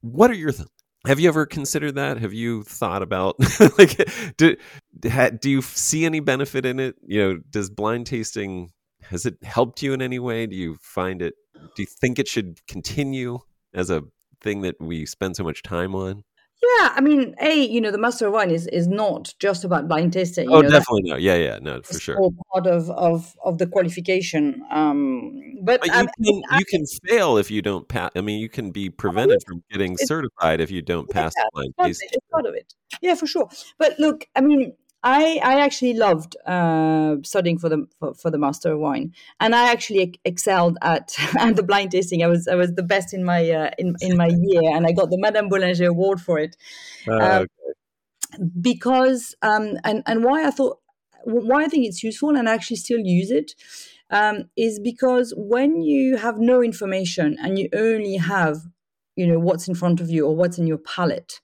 what are your th- have you ever considered that? Have you thought about *laughs* like do do you see any benefit in it? You know, does blind tasting has it helped you in any way? Do you find it? Do you think it should continue as a thing that we spend so much time on? Yeah, I mean, a you know, the master of wine is is not just about blind tasting. oh, know, definitely no. Yeah, yeah, no, for sure. All part of of of the qualification. Um, but, but you can I, you can fail if you don't pass. I mean, you can be prevented from getting certified if you don't pass yeah, blind tasting. It's part of it. Yeah, for sure. But look, I mean, I I actually loved uh, studying for the for, for, the master of wine, and I actually excelled at *laughs* at the blind tasting. I was I was the best in my uh, in in my *laughs* year, and I got the Madame Bollinger Award for it. Uh, okay. Because um, and and why I thought why I think it's useful and I actually still use it um, is because when you have no information and you only have you know what's in front of you or what's in your palate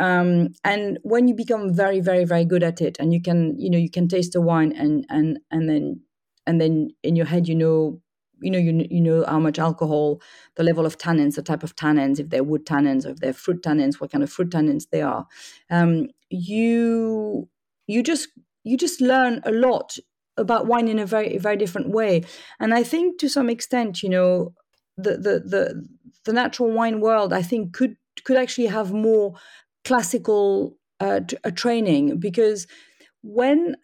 um, and when you become very very very good at it and you can you know you can taste the wine and and and then and then in your head you know you know you, you know how much alcohol the level of tannins the type of tannins if they're wood tannins or if they're fruit tannins what kind of fruit tannins they are. Um, you you just you just learn a lot about wine in a very very different way. And i think to some extent you know the the the, the natural wine world i think could could actually have more classical uh, t- uh, training because when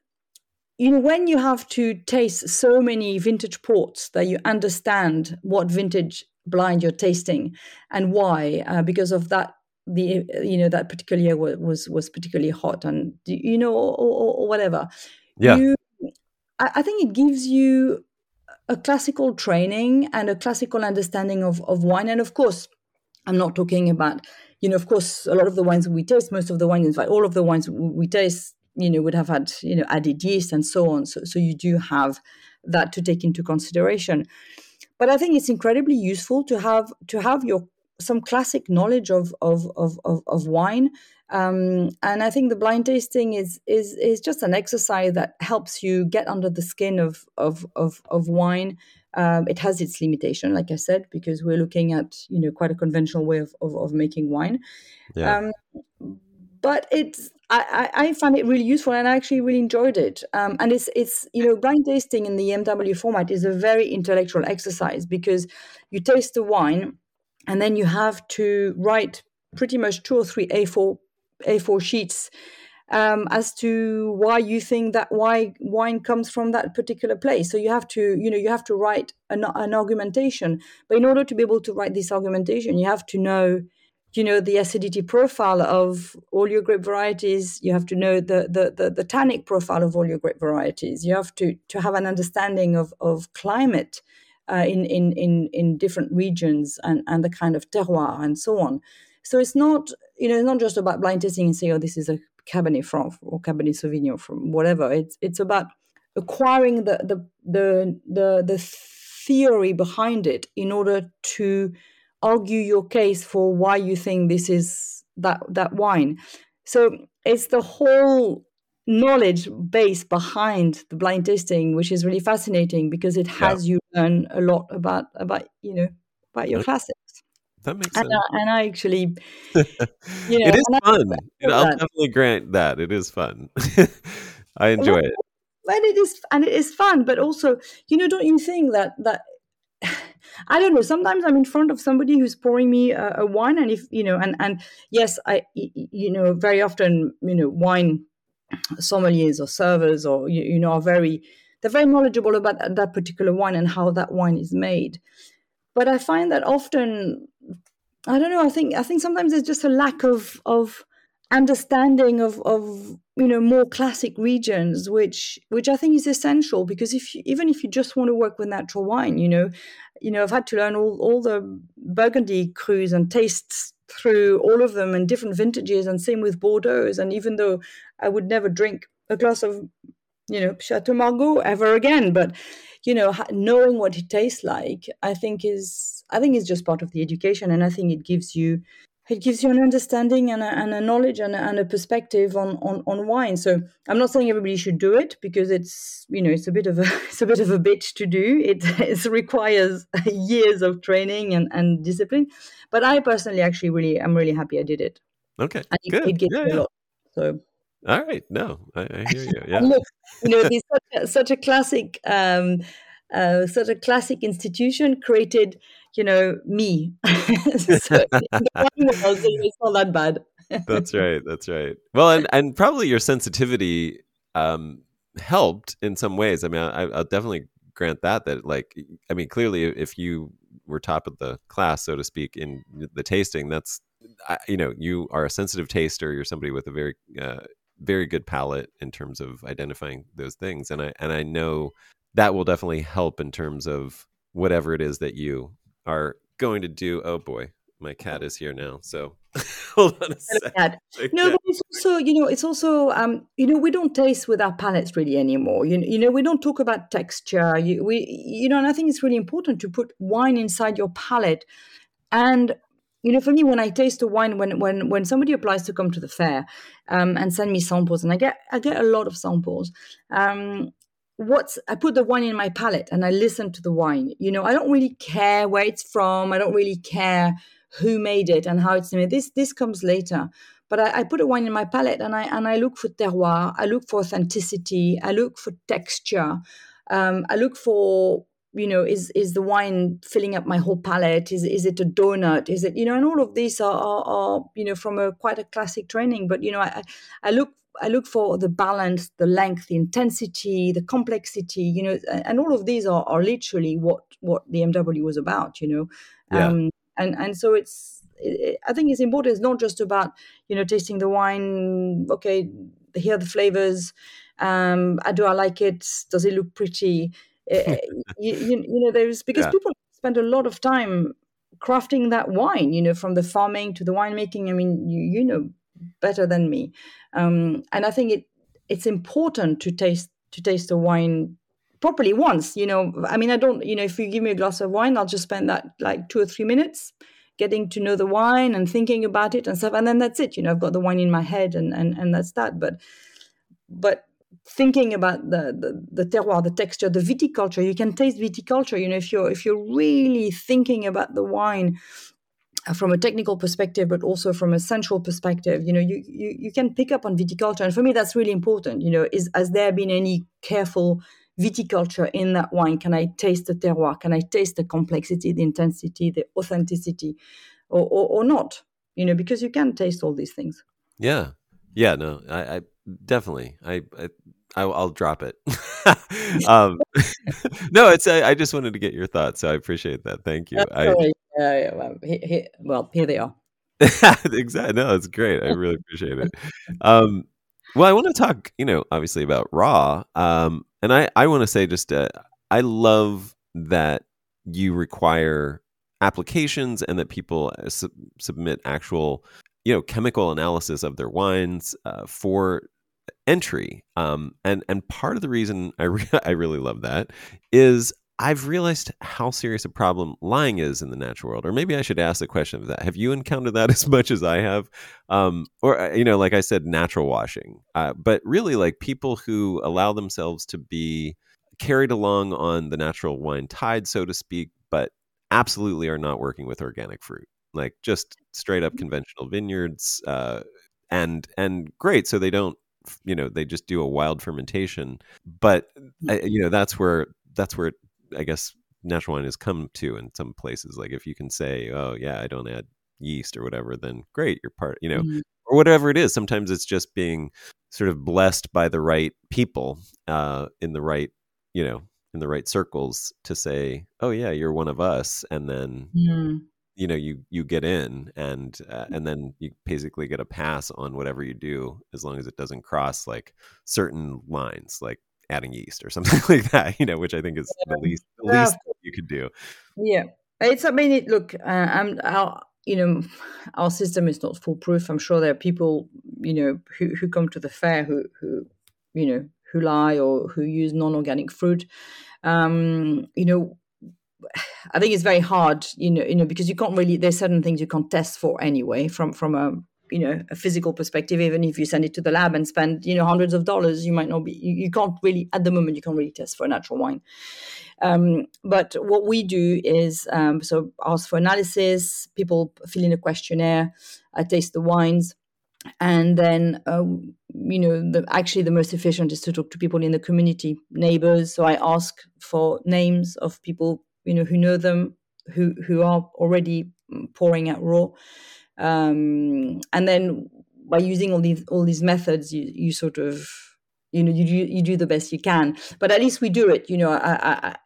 you know when you have to taste so many vintage ports that you understand what vintage blind you're tasting and why uh, because of that the you know that particular year was was particularly hot and you know or, or, or whatever. Yeah. You, I, I think it gives you a classical training and a classical understanding of, of wine. And of course i'm not talking about you know, of course, a lot of the wines we taste, most of the wines, in fact, all of the wines we taste, you know, would have had, you know, added yeast and so on. So, so you do have that to take into consideration. But I think it's incredibly useful to have to have your some classic knowledge of of of of, of wine. Um, and I think the blind tasting is is is just an exercise that helps you get under the skin of of of, of wine um, it has its limitation, like I said, because we're looking at you know quite a conventional way of of, of making wine. Yeah. Um, but it's I, I find it really useful and I actually really enjoyed it. Um, and it's it's you know blind tasting in the MW format is a very intellectual exercise because you taste the wine and then you have to write pretty much two or three A4 A4 sheets um, as to why you think that why wine comes from that particular place. So you have to, you know, you have to write an, an argumentation. But in order to be able to write this argumentation, you have to know, you know, the acidity profile of all your grape varieties. You have to know the the the, the tannic profile of all your grape varieties. You have to to have an understanding of of climate. Uh, in, in in in different regions and and the kind of terroir and so on So it's not, you know, it's not just about blind tasting and say, oh, this is a Cabernet Franc or Cabernet Sauvignon from whatever. It's it's about acquiring the the the the, the theory behind it in order to argue your case for why you think this is that that wine. So it's the whole knowledge base behind the blind tasting, which is really fascinating because it has yeah. you learn a lot about about you know about your mm-hmm. classics. That makes sense. And, uh, and I actually, *laughs* you know, it is fun. I I'll definitely grant that it is fun. *laughs* I enjoy well, it. And it is, and it is fun. But also, you know, don't you think that that *sighs* I don't know. Sometimes I'm in front of somebody who's pouring me a, a, wine, and if you know, and and yes, I you know very often you know wine sommeliers or servers or you, you know are very they're very knowledgeable about that particular wine and how that wine is made. But I find that often, I don't know. I think I think sometimes there's just a lack of of understanding of of you know more classic regions which which i think is essential because if you, even if you just want to work with natural wine you know you know i've had to learn all all the burgundy crus and tastes through all of them and different vintages and same with bordeaux and even though i would never drink a glass of you know chateau margaux ever again but you know knowing what it tastes like i think is i think is just part of the education and i think it gives you it gives you an understanding and a, and a knowledge and a, and a perspective on, on, on wine. So I'm not saying everybody should do it because it's you know it's a bit of a *laughs* it's a bit of a bitch to do. It, *laughs* it requires *laughs* years of training and, and discipline. But I personally actually really I'm really happy I did it. Okay, and it, good. it gives yeah, yeah. a lot. So. All right, no, I, I hear you. *laughs* Yeah, look, you know, it's such a, such a classic, um, uh, such a classic institution created you know, me. *laughs* so *laughs* it's not that bad. that's right. That's right. Well, and, and probably your sensitivity um, helped in some ways. I mean, I, I'll definitely grant that, that like, I mean, clearly if you were top of the class, so to speak, in the tasting, that's, you know, you are a sensitive taster. You're somebody with a very, uh, very good palate in terms of identifying those things. And I, and I know that will definitely help in terms of whatever it is that you are going to do. Oh boy, my cat is here now. So *laughs* hold on a second. No, but it's also you know it's also um you know we don't taste with our palates really anymore. You you know we don't talk about texture. You, we you know and I think it's really important to put wine inside your palate and. You know, for me, when I taste a wine, when when when somebody applies to come to the fair um, and send me samples, and I get I get a lot of samples, um, what's I put the wine in my palate and I listen to the wine. You know, I don't really care where it's from. I don't really care who made it and how it's made. This this comes later. But I, I put a wine in my palate and I and I look for terroir. I look for authenticity. I look for texture. Um, I look for you know is is the wine filling up my whole palate is is it a donut is it you know and all of these are, are, are you know from a quite a classic training but you know i i look I look for the balance, the length, the intensity, the complexity, you know, and all of these are, are literally what what the MW was about, you know. Yeah. Um, and and so it's it, I think it's important. It's not just about you know tasting the wine. Okay, here are the flavors. Um, do I like it? Does it look pretty? Eh, eh, *laughs* you, you, you, know, there's because yeah. people spend a lot of time crafting that wine. You know, from the farming to the winemaking. I mean, you you know better than me. Um, and I think it it's important to taste to taste the wine properly once. You know, I mean, I don't. You know, if you give me a glass of wine, I'll just spend that like two or three minutes getting to know the wine and thinking about it and stuff, and then that's it. You know, I've got the wine in my head, and and and that's that. But but thinking about the, the, the terroir, the texture, the viticulture, you can taste viticulture. You know, if you're if you're really thinking about the wine uh, from a technical perspective, but also from a sensual perspective, you know, you, you, you can pick up on viticulture. And for me, that's really important. You know, is has there been any careful viticulture in that wine? Can I taste the terroir? Can I taste the complexity, the intensity, the authenticity, or, or, or not? You know, because you can taste all these things. Yeah. Yeah, no, I, I definitely, I, I I, will drop it. *laughs* um, *laughs* no, it's I, I, just wanted to get your thoughts, so I appreciate that. Thank you. I, yeah, yeah. Well, he, he, well, here they are. *laughs* exactly. No, it's great. I really appreciate it. Um, well, I want to talk, you know, obviously about raw. Um, and I, I want to say just, uh, I love that you require applications and that people uh, su- submit actual you know chemical analysis of their wines uh, for entry um, and and part of the reason I, re- *laughs* I really love that is I've realized how serious a problem lying is in the natural world. Or maybe I should ask the question of that. Have you encountered that *laughs* as much as I have? Um, or, uh, you know, like I said, natural washing. Uh, but really, like people who allow themselves to be carried along on the natural wine tide, so to speak, but absolutely are not working with organic fruit. Like just straight up conventional vineyards. Uh, and and great so they don't you know they just do a wild fermentation but uh, you know that's where that's where I guess natural wine has come to in some places. Like if you can say, "Oh yeah, I don't add yeast or whatever," then great, you're part. You know, mm-hmm. or whatever it is. Sometimes it's just being sort of blessed by the right people uh, in the right, you know, in the right circles to say, "Oh yeah, you're one of us," and then. Mm. You know, you you get in, and uh, and then you basically get a pass on whatever you do, as long as it doesn't cross like certain lines. Like adding yeast or *laughs* something like that, you know, which I think is the least the least you could do. Yeah, it's. I mean, it, look, uh, I'm. Our, you know, our system is not foolproof. I'm sure there are people, you know, who who come to the fair who who, you know, who lie or who use non-organic fruit. Um, you know, I think it's very hard, you know, you know, because you can't really. There's certain things you can't test for anyway from from a you know a physical perspective even if you send it to the lab and spend you know hundreds of dollars you might not be you, you can't really at the moment you can't really test for a natural wine um, but what we do is um, so ask for analysis people fill in a questionnaire i taste the wines and then uh, you know the, actually the most efficient is to talk to people in the community neighbors so i ask for names of people you know who know them who who are already pouring out raw. Um, and then by using all these all these methods you, you sort of you know you do you do the best you can. But at least we do it you know I, I,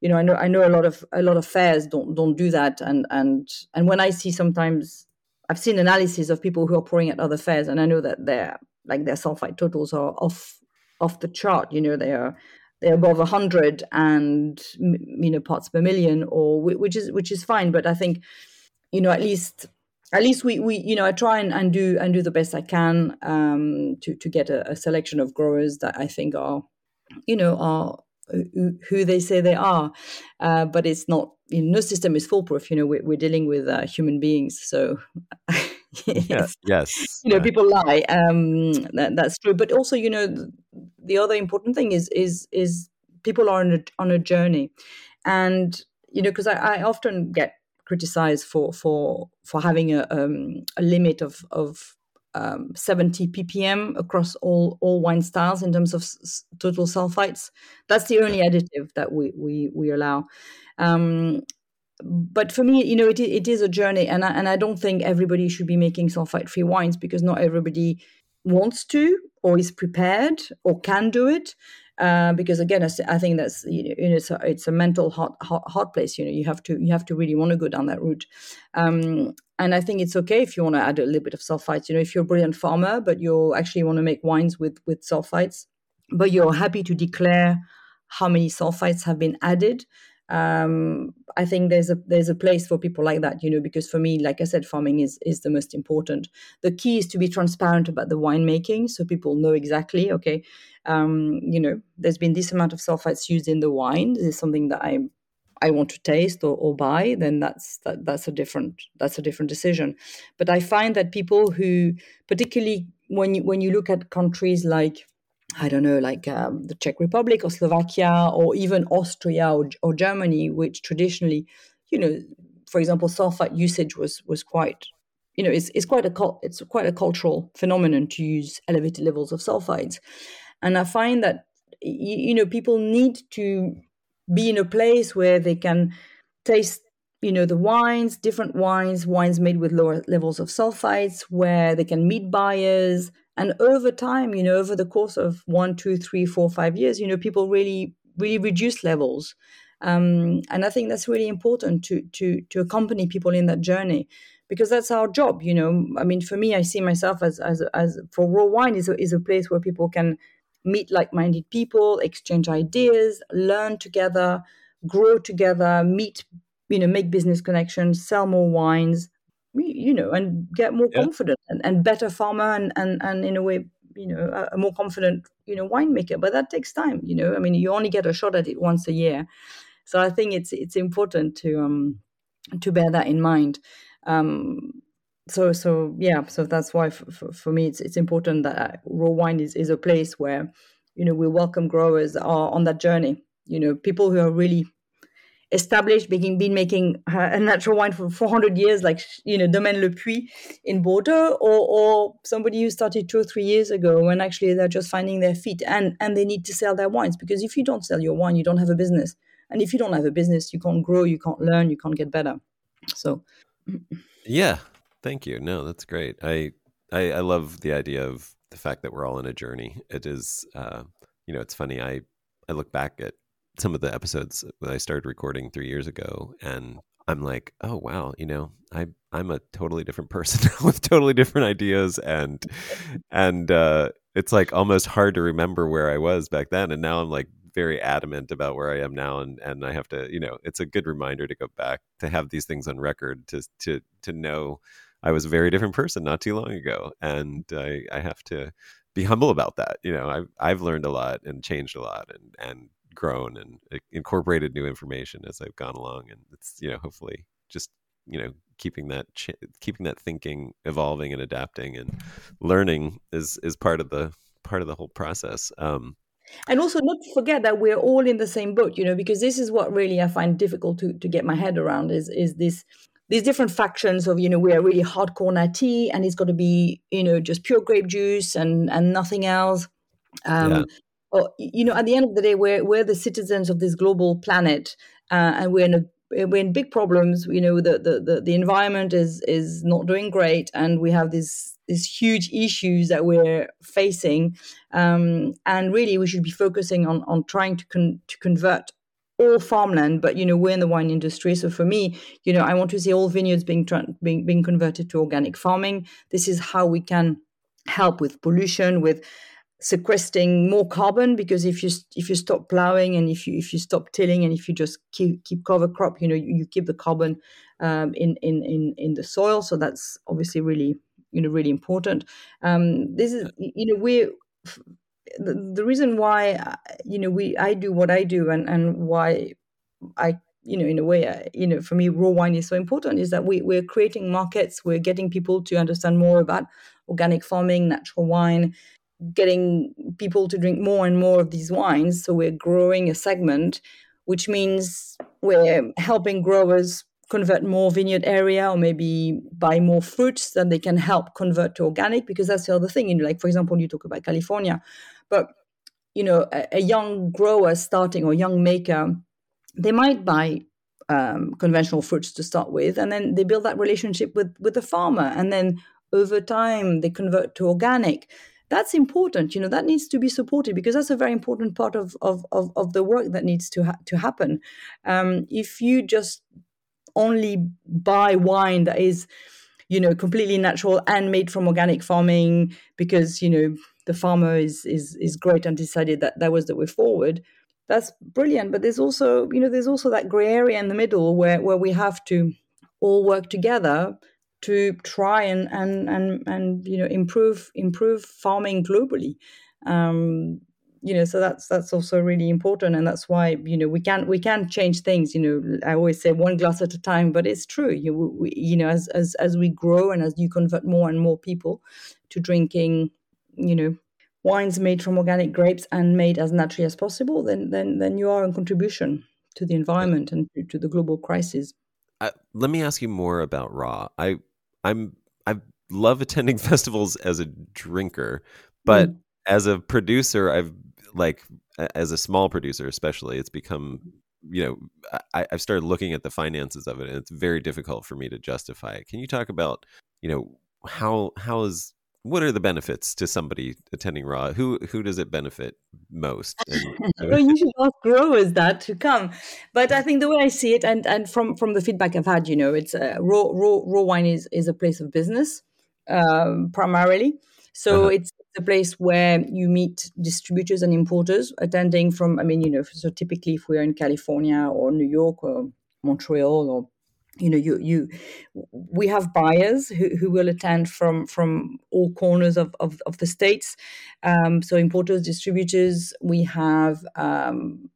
you know i know i know a lot of a lot of fairs don't don't do that. And and and when i see sometimes i've seen analysis of people who are pouring at other fairs and i know that their like their sulfite totals are off off the chart you know they're above 100 and you know parts per million or which is which is fine but i think you know at least at least we, we you know I try and, and do and do the best I can um, to to get a, a, selection of growers that I think are you know are who, they say they are, uh, but it's not. You know, no system is foolproof. You know, we're, we're dealing with uh, human beings, so. *laughs* yes, yes. *laughs* You know, people lie. Um, that, that's true. But also, you know, the other important thing is is is people are on a, on a journey, and you know, because I, I often get criticized for for for having a um, a limit of of um, 70 ppm across all all wine styles in terms of s- total sulfites. That's the only additive that we we we allow. Um, but for me, you know, it it is a journey, and I, and I don't think everybody should be making sulfite free wines because not everybody wants to or is prepared or can do it. Uh, because again, I think that's you know it's a, it's a mental hot, hot hot place. You know, you have to you have to really want to go down that route. Um, and I think it's okay if you want to add a little bit of sulfites. You know, if you're a brilliant farmer, but you actually want to make wines with with sulfites, but you're happy to declare how many sulfites have been added um, I think there's a there's a place for people like that, you know, because for me, like I said, farming is is the most important. The key is to be transparent about the winemaking, so people know exactly. Okay, um, you know, there's been this amount of sulfites used in the wine. This is something that I I want to taste or, or buy. Then that's that, that's a different that's a different decision. But I find that people who, particularly when you when you look at countries like I don't know, like um, the Czech Republic or Slovakia or even Austria or, or Germany, which traditionally, you know, for example, sulfite usage was was quite, you know, it's, it's quite a it's quite a cultural phenomenon to use elevated levels of sulfites, and I find that you know people need to be in a place where they can taste you know the wines different wines wines made with lower levels of sulfites where they can meet buyers and over time you know over the course of one two three four five years you know people really really reduce levels. Um, and i think that's really important to to to accompany people in that journey because that's our job you know. I mean for me i see myself as as as for raw wine is a, is a place where people can meet like-minded people exchange ideas learn together grow together meet you know make business connections sell more wines you know and get more yeah. confident and, and better farmer and, and and in a way you know a, a more confident you know winemaker. But that takes time you know. I mean you only get a shot at it once a year. So i think it's it's important to um to bear that in mind. Um so so yeah so that's why for, for, for me it's it's important that raw wine is is a place where you know we welcome growers are on that journey. You know people who are really established, being, been making a natural wine for 400 years, like, you know, Domaine Le Puy in Bordeaux, or, or somebody who started two or three years ago when actually they're just finding their feet and, and they need to sell their wines. Because if you don't sell your wine, you don't have a business. And if you don't have a business, you can't grow, you can't learn, you can't get better. So, yeah, thank you. No, that's great. I, I, I love the idea of the fact that we're all in a journey. It is, uh, you know, it's funny. I, I look back at some of the episodes that I started recording three years ago, and I'm like, oh wow, you know, I I'm a totally different person *laughs* with totally different ideas, and and uh, it's like almost hard to remember where I was back then, and now I'm like very adamant about where I am now, and and I have to, you know, it's a good reminder to go back to have these things on record to to to know I was a very different person not too long ago, and I I have to be humble about that. You know, I've I've learned a lot and changed a lot, and and grown and uh, incorporated new information as I've gone along, and it's you know hopefully just you know keeping that ch- keeping that thinking evolving and adapting and learning is is part of the part of the whole process. Um, and also not to forget that we're all in the same boat, you know, because this is what really I find difficult to to get my head around is is this these different factions of you know we are really hardcore natty and it's got to be you know just pure grape juice and and nothing else um, yeah or, you know, at the end of the day, we're we're the citizens of this global planet, uh, and we're in a we're in big problems. You know, the, the, the, the environment is is not doing great, and we have these these huge issues that we're facing. Um, and really, we should be focusing on on trying to con- to convert all farmland. But you know, we're in the wine industry, so for me, you know, I want to see all vineyards being tra- being being converted to organic farming. This is how we can help with pollution, with sequestering more carbon because if you if you stop plowing and if you if you stop tilling and if you just keep keep cover crop you know you, you keep the carbon um, in in in in the soil. So that's obviously really you know really important. Um, this is you know we the, the reason why uh, you know we I do what I do and and why I you know in a way uh, you know for me raw wine is so important is that we we're creating markets we're getting people to understand more about organic farming natural wine getting people to drink more and more of these wines. So we're growing a segment, which means we're helping growers convert more vineyard area or maybe buy more fruits that they can help convert to organic because that's the other thing. You know, like for example, you talk about California, but you know, a, a young grower starting or young maker, they might buy um, conventional fruits to start with, and then they build that relationship with with the farmer, and then over time they convert to organic that's important you know that needs to be supported because that's a very important part of of of, of the work that needs to ha- to happen. Um, if you just only buy wine that is you know completely natural and made from organic farming because you know the farmer is is is great and decided that that was the way forward that's brilliant. But there's also you know there's also that gray area in the middle where where we have to all work together to try and and and and you know improve improve farming globally. Um, you know, so that's that's also really important, and that's why you know we can we can change things. You know, I always say one glass at a time, but it's true. You we, you know, as as as we grow and as you convert more and more people to drinking, you know, wines made from organic grapes and made as naturally as possible, then then then you are a contribution to the environment and to, the global crisis. Uh, let me ask you more about raw. I I'm I love attending *laughs* festivals as a drinker, but mm. as a producer, I've like as a small producer, especially, it's become you know I, I've started looking at the finances of it, and it's very difficult for me to justify it. Can you talk about you know how how is what are the benefits to somebody attending raw? Who who does it benefit most? *laughs* Well, you should ask growers that to come. But i think the way i see it and and from from the feedback i've had you know it's uh, raw raw raw wine is is a place of business um, primarily. So uh-huh. it's a place where you meet distributors and importers attending from i mean you know so typically if we're in california or new york or Montreal or you know you you we have buyers who, who will attend from from all corners of of, of the states. Um, so importers distributors we have um,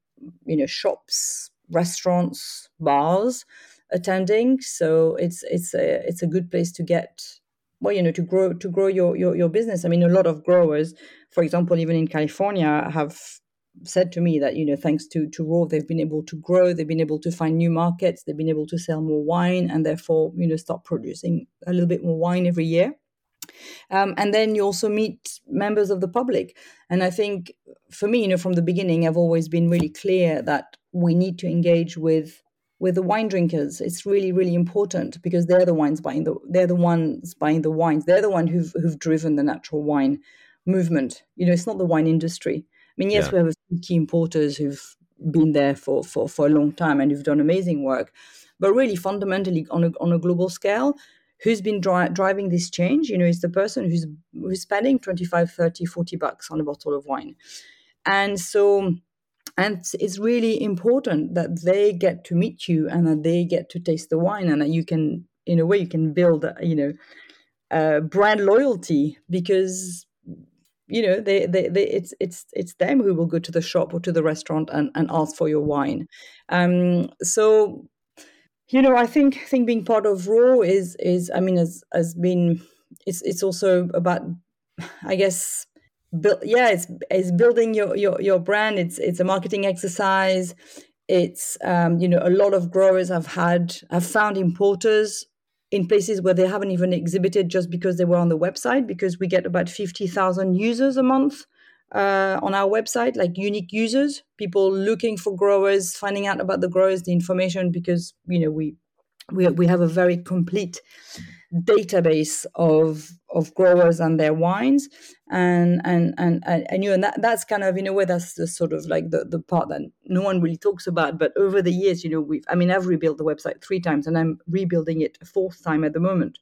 you know shops restaurants bars attending. So it's it's a it's a good place to get well you know to grow to grow your your, your business. I mean a lot of growers for example even in california have said to me that you know thanks to to raw they've been able to grow they've been able to find new markets they've been able to sell more wine and therefore you know start producing a little bit more wine every year. Um, and then you also meet members of the public. And i think for me you know from the beginning i've always been really clear that we need to engage with with the wine drinkers. It's really really important because they're the ones buying the they're the ones buying the wines. They're the one who've who've driven the natural wine movement. You know it's not the wine industry mean, yes, yeah. we have a few key importers who've been there for, for, for a long time and who've done amazing work. But really, fundamentally, on a, on a global scale, who's been dri- driving this change, you know, is the person who's, who's spending 25, 30, 40 bucks on a bottle of wine. And so, and it's really important that they get to meet you and that they get to taste the wine and that you can, in a way, you can build, you know, uh, brand loyalty because you know they, they, they it's it's it's them who will go to the shop or to the restaurant and, and ask for your wine. Um so you know i think I think being part of raw is is i mean has has been it's it's also about i guess build yeah it's it's building your your your brand. It's it's a marketing exercise. It's um you know a lot of growers have had have found importers in places where they haven't even exhibited just because they were on the website because we get about 50,000 users a month uh, on our website like unique users people looking for growers finding out about the growers the information because you know we we, we have a very complete database of of growers and their wines. And and and and, you and that that's kind of in a way that's the sort of like the the part that no one really talks about. But over the years you know we've i mean i've rebuilt the website three times and i'm rebuilding it a fourth time at the moment.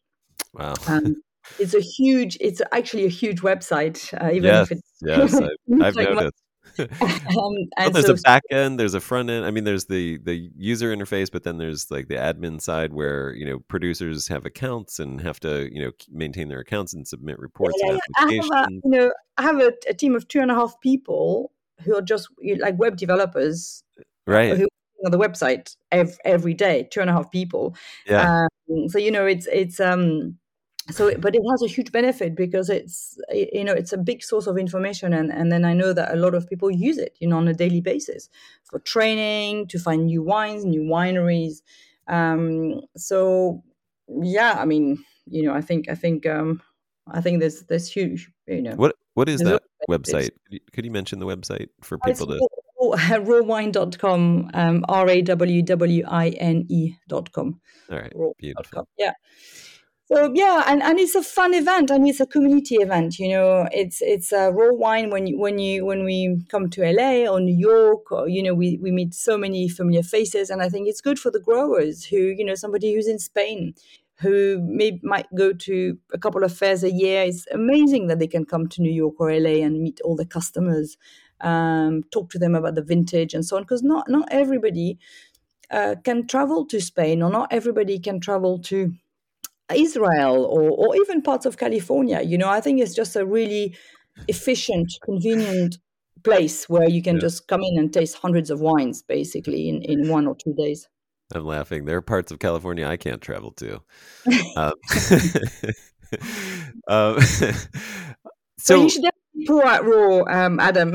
Wow. Um, it's a huge it's actually a huge website uh, even yes, if it's yes. *laughs* I, have noticed *laughs* um, well, there's so, a back end, there's a front end. I mean, there's the the user interface, but then there's like the admin side where you know producers have accounts and have to you know maintain their accounts and submit reports. Yeah, and applications. I have a, you know, I have a, a, team of two and a half people who are just like web developers, right? Who on the website every, every day, two and a half people. Yeah. Um, so you know, it's it's um so but it has a huge benefit because it's you know it's a big source of information and, and then i know that a lot of people use it you know on a daily basis for training to find new wines new wineries. Um, so yeah i mean you know i think i think um, i think there's there's huge you know. What what is that website? Could you mention the website for people to *laughs* rawwine.com um, r-a-w-w-i-n-e dot com all right beautiful. yeah so yeah, and, and it's a fun event and it's a community event. You know, it's it's a raw wine when you when you when we come to LA or New York or you know we we meet so many familiar faces, and I think it's good for the growers who you know somebody who's in Spain who may might go to a couple of fairs a year. It's amazing that they can come to New York or LA and meet all the customers, um, talk to them about the vintage and so on. Because not not everybody uh, can travel to Spain, or not everybody can travel to Israel or, or even parts of California. You know, I think it's just a really efficient, convenient place where you can yeah. just come in and taste hundreds of wines basically in, in one or two days. I'm laughing. There are parts of California I can't travel to. *laughs* um, *laughs* um, *laughs* so, so, you should definitely pour out raw, um, Adam.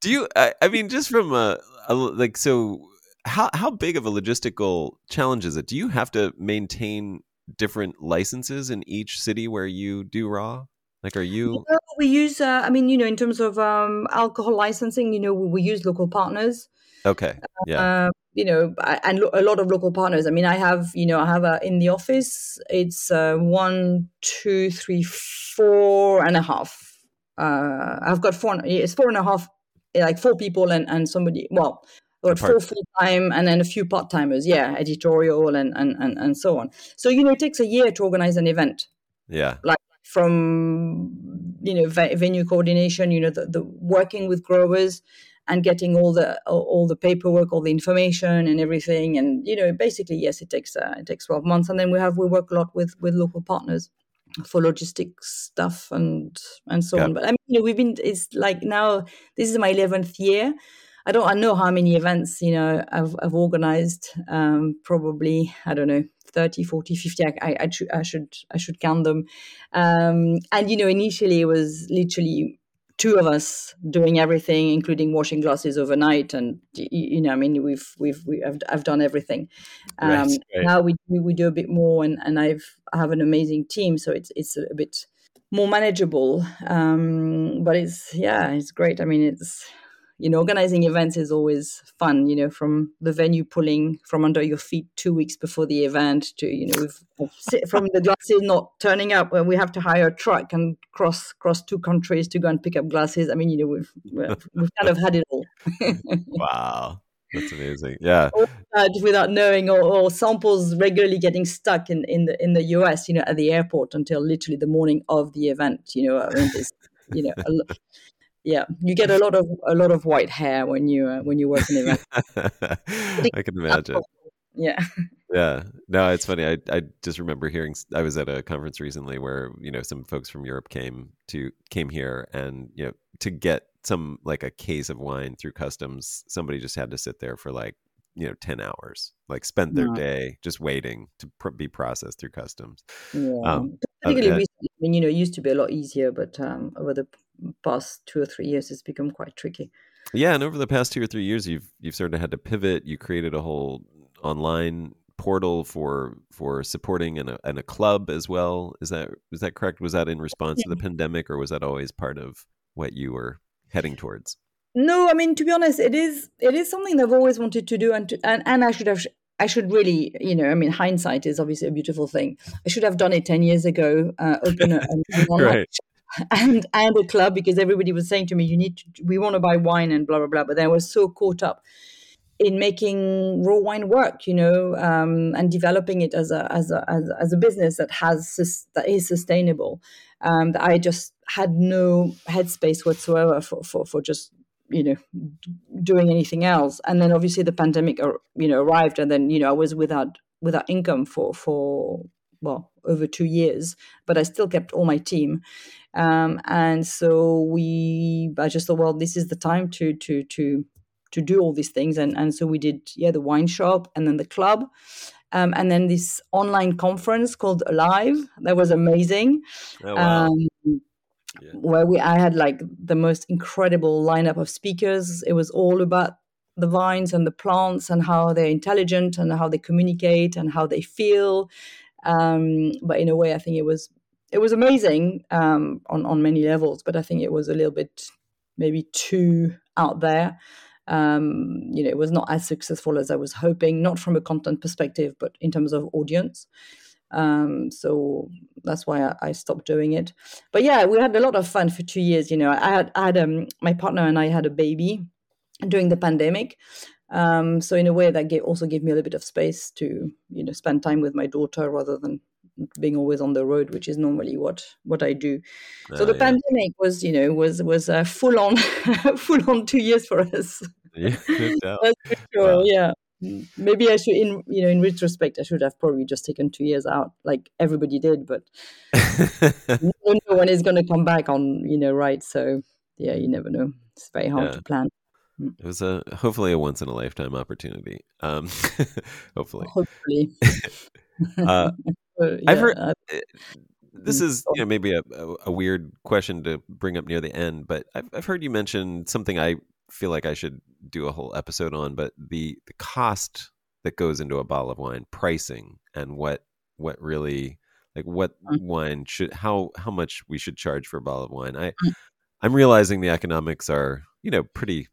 Do you? I, I, mean, just from a, a like so how how big of a logistical challenge is it? Do you have to maintain different licenses in each city where you do raw? Like, are you? Yeah, we use. Uh, I mean, you know, in terms of um, alcohol licensing, you know, we, we use local partners. Okay. Yeah. Uh, you know, and lo- a lot of local partners. I mean, I have, you know, I have a, in the office. It's uh, one, two, three, four and a half. Uh, I've got four. It's four and a half, like four people and and somebody. Well, or four full time and then a few part timers. Yeah, editorial and, and and and so on. So you know, it takes a year to organize an event. Yeah, like from you know venue coordination, you know, the, the working with growers, and getting all the all the paperwork, all the information, and everything. And you know, basically, yes, it takes uh, it takes twelve months, and then we have we work a lot with with local partners for logistics stuff and and so on. But I mean, you know, we've been it's like now this is my eleventh year. I don't I know how many events you know I've, I've organized. Um, probably I don't know 30, 40, 50. I, I, I, should, I should I should count them. Um, and you know, initially it was literally two of us doing everything, including washing glasses overnight. And you know, I mean, we've we've we, I've, I've done everything. Um, right, right. Now we do, we do a bit more, and and I've I have an amazing team, so it's it's a bit more manageable. Um, but it's yeah, it's great. I mean, it's you know, organizing events is always fun, you know, from the venue pulling from under your feet two weeks before the event to, you know, from the glasses not turning up when we have to hire a truck and cross cross two countries to go and pick up glasses. I mean, you know, we've we've kind of had it all. *laughs* wow. That's amazing. Yeah. without knowing or, or, samples regularly getting stuck in, in the in the US, you know, at the airport until literally the morning of the event. You know, I mean, you know, yeah you get a lot of a lot of white hair when you uh, when you work in event. *laughs* I can imagine. Yeah. Yeah. No it's funny i i just remember hearing i was at a conference recently where you know some folks from europe came to came here and you know to get some like a case of wine through customs somebody just had to sit there for like you know 10 hours like spent their day just waiting to pr- be processed through customs. Yeah. um, particularly uh, recently, I mean, you know it used to be a lot easier but um, over the past two or three years it's become quite tricky yeah and over the past two or three years you've you've sort of had to pivot you created a whole online portal for for supporting and a, and a club as well is that is that correct was that in response yeah. to the pandemic or was that always part of what you were heading towards no i mean to be honest it is it is something that i've always wanted to do and to, and, and i should have I should really, you know, I mean, hindsight is obviously a beautiful thing. I should have done it 10 years ago, uh, open a, an *laughs* online right. *laughs* and and a club because everybody was saying to me, "You need to, we want to buy wine and blah blah blah." But I was so caught up in making raw wine work, you know, um, and developing it as a as a as, as a business that has that is sustainable. Um, that I just had no headspace whatsoever for for for just you know doing anything else. And then obviously the pandemic, you know, arrived, and then you know I was without without income for for well over two years, but I still kept all my team. Um, and so we, I just thought, well, this is the time to to to to do all these things, and and so we did, yeah, the wine shop and then the club. Um, and then this online conference called Alive that was amazing. Oh, wow. um, yeah. Where we, I had like the most incredible lineup of speakers. It was all about the vines and the plants and how they're intelligent and how they communicate and how they feel. Um, but in a way, I think it was it was amazing um, on on many levels, but I think it was a little bit maybe too out there. Um, you know, it was not as successful as I was hoping, not from a content perspective, but in terms of audience. Um, so that's why I, I, stopped doing it. But yeah, we had a lot of fun for two years. You know, I had, I had um, my partner and I had a baby during the pandemic. Um, so in a way, that gave, also gave me a little bit of space to you know spend time with my daughter rather than being always on the road, which is normally what what I do. So the ah, yeah. pandemic was, you know, was was a full on *laughs* full on two years for us. Yeah, *laughs* *laughs* sure. Wow. Yeah. Maybe I should, in you know, in retrospect, I should have probably just taken two years out, like everybody did. But no one is going to come back on, you know, right? So yeah, you never know. It's very hard yeah. to plan. It was a hopefully a once in a lifetime opportunity. Um, *laughs* hopefully. Hopefully. *laughs* uh, *laughs* yeah, I've heard. Uh, eh, this is you know maybe a, a weird question to bring up near the end, but I've, I've heard you mention something I feel like I should do a whole episode on, but the the cost that goes into a bottle of wine, pricing, and what what really like what mm. wine should how how much we should charge for a bottle of wine. I mm. I'm realizing the economics are you know pretty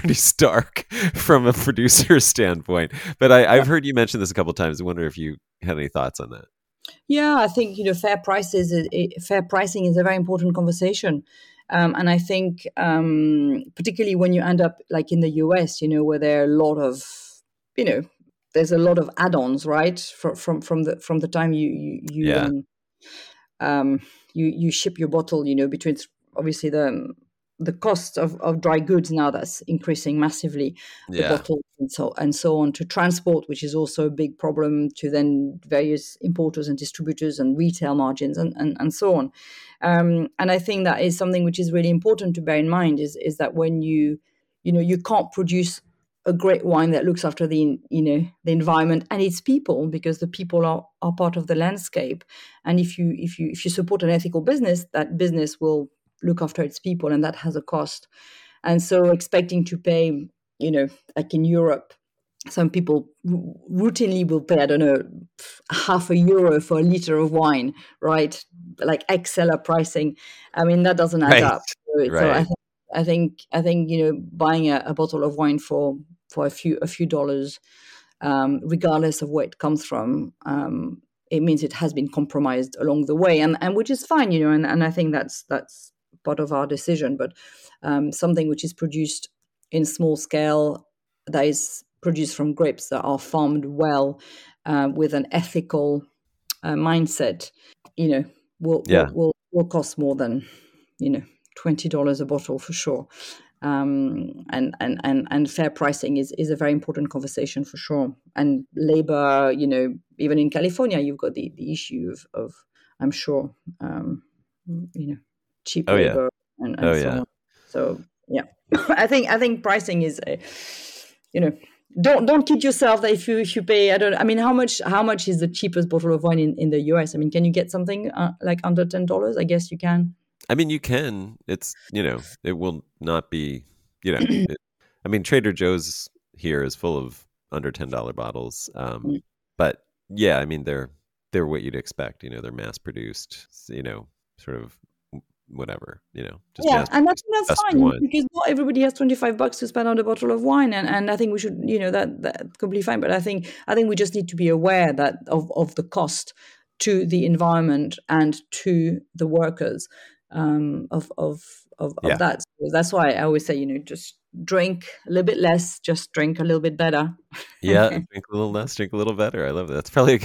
pretty stark *laughs* from a producer *laughs* standpoint. But I, have heard you mention this a couple times. I wonder if you had any thoughts on that. Yeah, I think you know fair prices, fair pricing is a very important conversation. Um, and I think, um, particularly when you end up like in the US, you know, where there are a lot of, you know, there's a lot of add-ons, right? From from from the from the time you you you, yeah. um, um you you ship your bottle, you know, between obviously the the cost of, of dry goods now that's increasing massively the Yeah. bottles and so and so on to transport which is also a big problem to then various importers and distributors and retail margins and, and, and so on um, and i think that is something which is really important to bear in mind is is that when you you know you can't produce a great wine that looks after the you know the environment and its people because the people are, are part of the landscape and if you if you if you support an ethical business that business will look after its people and that has a cost and so expecting to pay you know like in europe some people routinely will pay i don't know half a euro for a liter of wine right like ex cellar pricing i mean that doesn't add Right. up so, so I, Right. think, I think i think you know buying a, a bottle of wine for for a few a few dollars um, regardless of where it comes from um, it means it has been compromised along the way and and which is fine you know and, and i think that's that's part of our decision but um, something which is produced in small scale that is produced from grapes that are farmed well uh, with an ethical uh, mindset you know will, Yeah. will will cost more than you know twenty dollars a bottle for sure um, and, and and and fair pricing is is a very important conversation for sure. And labor, you know, even in California, you've got the, the issue of, of I'm sure, um, you know, cheap Oh, yeah. and, and Oh, so yeah. on. So yeah, *laughs* I think I think pricing is, a, you know. Don't don't kid yourself that if you if you pay I don't I mean how much how much is the cheapest bottle of wine in, in the US I mean can you get something uh, like under ten dollars I guess you can I mean, you can. It's you know, it will not be. You know, *clears throat* it, I mean, Trader Joe's here is full of under ten dollar bottles. Um, Mm. but yeah, I mean, they're they're what you'd expect. You know, they're mass produced. You know, sort of whatever. You know, just yeah, and that's that's fine wine. because not everybody has twenty five bucks to spend on a bottle of wine, and, and I think we should, you know, that that completely fine. But I think I think we just need to be aware that of of the cost to the environment and to the workers um, of of of, of Yeah. that. That's why I always say, you know, just drink a little bit less, just drink a little bit better. Yeah, *laughs* drink a little less, drink a little better. I love that. That's probably a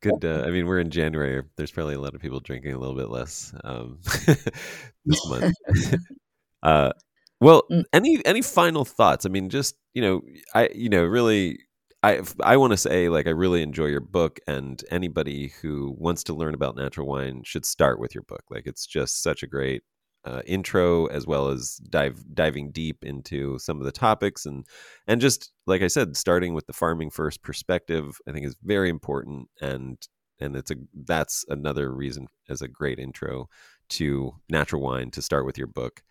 good. Uh, I mean, we're in January. There's probably a lot of people drinking a little bit less um, *laughs* this month. *laughs* uh, well, Mm. any any final thoughts? I mean, just you know, I you know, really, I I want to say like I really enjoy your book, and anybody who wants to learn about natural wine should start with your book. Like, it's just such a great uh, intro as well as dive diving deep into some of the topics and and just like I said, starting with the farming first perspective, I think is very important, and and it's a that's another reason as a great intro to natural wine to start with your book.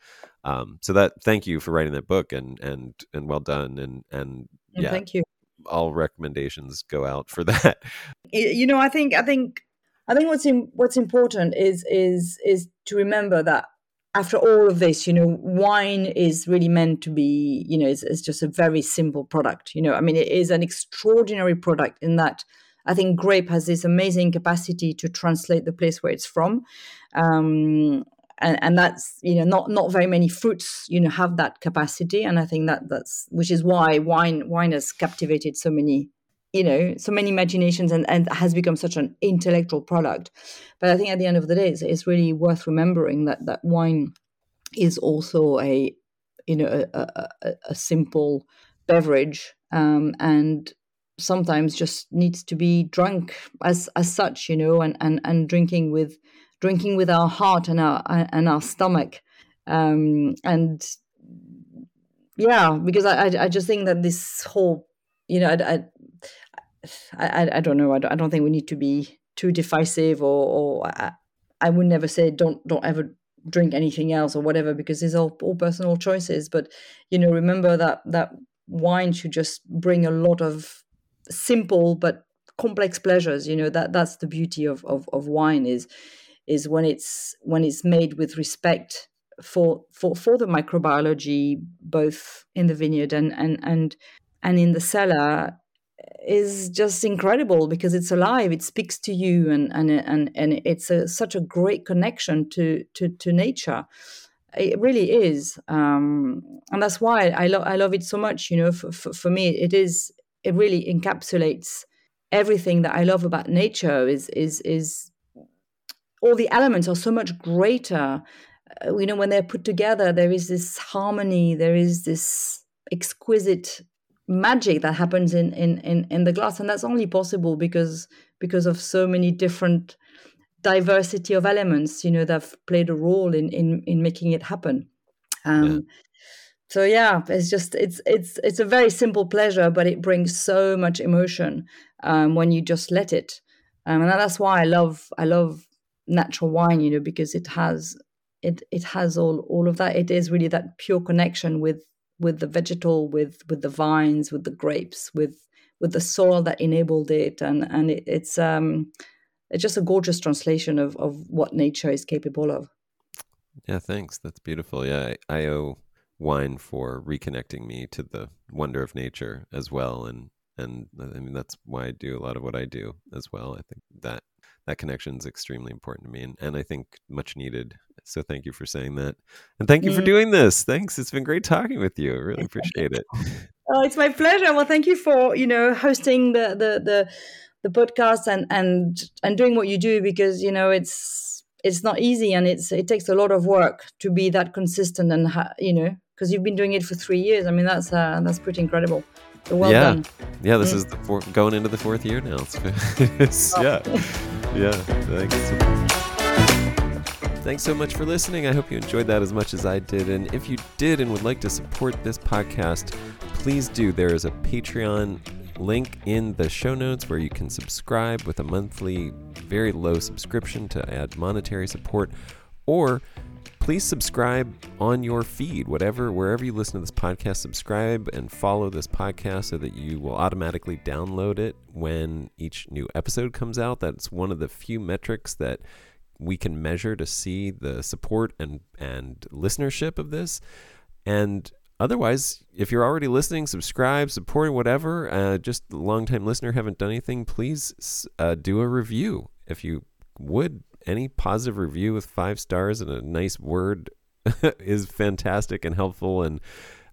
Um, so that thank you for writing that book and and and well done and and yeah, Thank you. all recommendations go out for *laughs* that. You know i think i think i think what's in, what's important is is is to remember that after all of this you know wine is really meant to be you know it's, it's just a very simple product you know. I mean it is an extraordinary product in that i think grape has this amazing capacity to translate the place where it's from um and, and that's you know not not very many fruits you know have that capacity and i think that that's which is why wine wine has captivated so many you know so many imaginations and, and has become such an intellectual product. But i think at the end of the day it's, it's really worth remembering that that wine is also a you know a, a, a, simple beverage um, and sometimes just needs to be drunk as as such you know and and, and drinking with drinking with our heart and our and our stomach. Um, and yeah because I, I i just think that this whole you know i i i, I don't know. I don't, I don't think we need to be too divisive or or I, I would never say don't don't ever drink anything else or whatever because these are all, personal choices. But you know remember that that wine should just bring a lot of simple but complex pleasures. You know that that's the beauty of of, of wine is is when it's when it's made with respect for for for the microbiology both in the vineyard and and and and in the cellar is just incredible because it's alive it speaks to you and and and, and it's a, such a great connection to to to nature. It really is um and that's why i love i love it so much you know for, for, for me it is it really encapsulates everything that i love about nature is is is all the elements are so much greater. You know when they're put together there is this harmony there is this exquisite magic that happens in in in, in the glass and that's only possible because because of so many different diversity of elements you know that have played a role in in in making it happen. Um yeah. so yeah it's just it's it's it's a very simple pleasure but it brings so much emotion um when you just let it. Um, and that's why i love i love natural wine you know because it has it it has all all of that. It is really that pure connection with with the vegetal with with the vines with the grapes with with the soil that enabled it. And and it, it's um it's just a gorgeous translation of of what nature is capable of. Yeah thanks. That's beautiful. Yeah i, I owe wine for reconnecting me to the wonder of nature as well. And and i mean that's why i do a lot of what i do as well. I think that that connection is extremely important to me. And, and i think much needed so thank you for saying that. And thank you mm. for doing this. Thanks. It's been great talking with you. I really appreciate it. *laughs* oh, it's my pleasure. Well, thank you for, you know, hosting the the the the podcast and and and doing what you do because, you know, it's it's not easy and it's it takes a lot of work to be that consistent and ha- you know, because you've been doing it for 3 years. I mean, that's uh, that's pretty incredible. So well yeah. done. Yeah, this mm. is the four, going into the fourth year now. It's, *laughs* it's oh. yeah. Yeah. *laughs* Thanks. Thanks so much for listening. I hope you enjoyed that as much as I did. And if you did and would like to support this podcast, please do. There is a Patreon link in the show notes where you can subscribe with a monthly, very low subscription to add monetary support. Or please subscribe on your feed, whatever, wherever you listen to this podcast, subscribe and follow this podcast so that you will automatically download it when each new episode comes out. That's one of the few metrics that we can measure to see the support and and listenership of this. And otherwise if you're already listening subscribe support whatever uh, just a long time listener haven't done anything please uh, do a review. If you would any positive review with five stars and a nice word *laughs* is fantastic and helpful and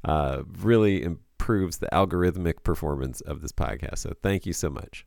uh, really improves the algorithmic performance of this podcast. So thank you so much